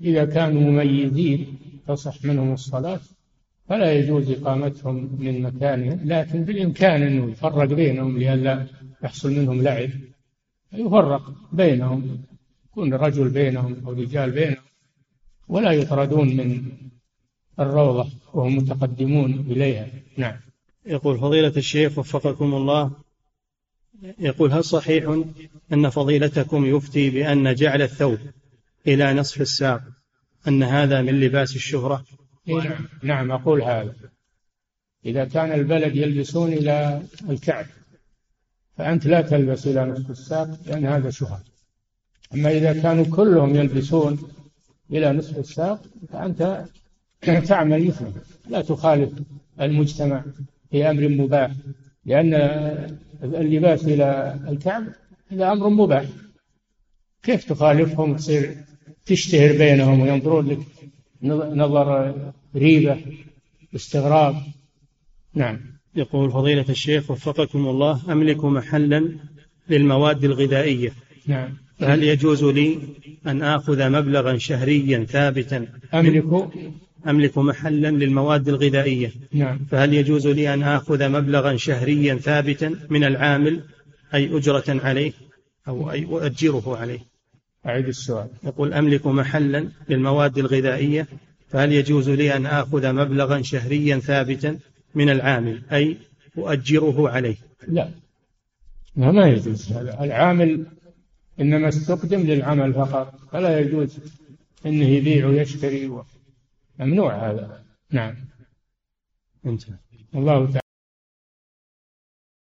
إذا كانوا مميزين تصح منهم الصلاة فلا يجوز إقامتهم من مكانهم لكن بالإمكان أنه يفرق بينهم لئلا يحصل منهم لعب. يفرق بينهم يكون رجل بينهم أو رجال بينهم. ولا يطردون من الروضة وهم متقدمون إليها. نعم. يقول فضيلة الشيخ وفقكم الله يقول هل صحيح أن فضيلتكم يفتي بأن جعل الثوب إلى نصف الساق أن هذا من لباس الشهرة؟ نعم. نعم أقول هذا. إذا كان البلد يلبسون إلى الكعب فأنت لا تلبس إلى نصف الساق لأن هذا شهرة. أما إذا كانوا كلهم يلبسون إلى نصف الساق فأنت تعمل مثله. لا تخالف المجتمع في أمر مباح لأن اللباس إلى الكعب هذا أمر مباح. كيف تخالفهم؟ تصير تشتهر بينهم وينظرون لك نظر ريبة استغراب. نعم. يقول فضيلة الشيخ وفقكم الله أملك محلا للمواد الغذائية. نعم. فهل يجوز لي أن آخذ مبلغا شهريا ثابتا أملك. أملك محلا للمواد الغذائية؟ نعم. فهل يجوز لي أن آخذ مبلغا شهريا ثابتا من العامل أي أجرة عليه أو أي أؤجره عليه؟ أعيد السؤال. يقول أملك محلا للمواد الغذائية فهل يجوز لي أن آخذ مبلغا شهريا ثابتا من العامل أي أؤجره عليه؟ لا. لا ما يجوز. هذا العامل إنما استخدم للعمل فقط فلا يجوز أنه يبيع ويشتري. ممنوع هذا. نعم. انتهى. الله تعالى.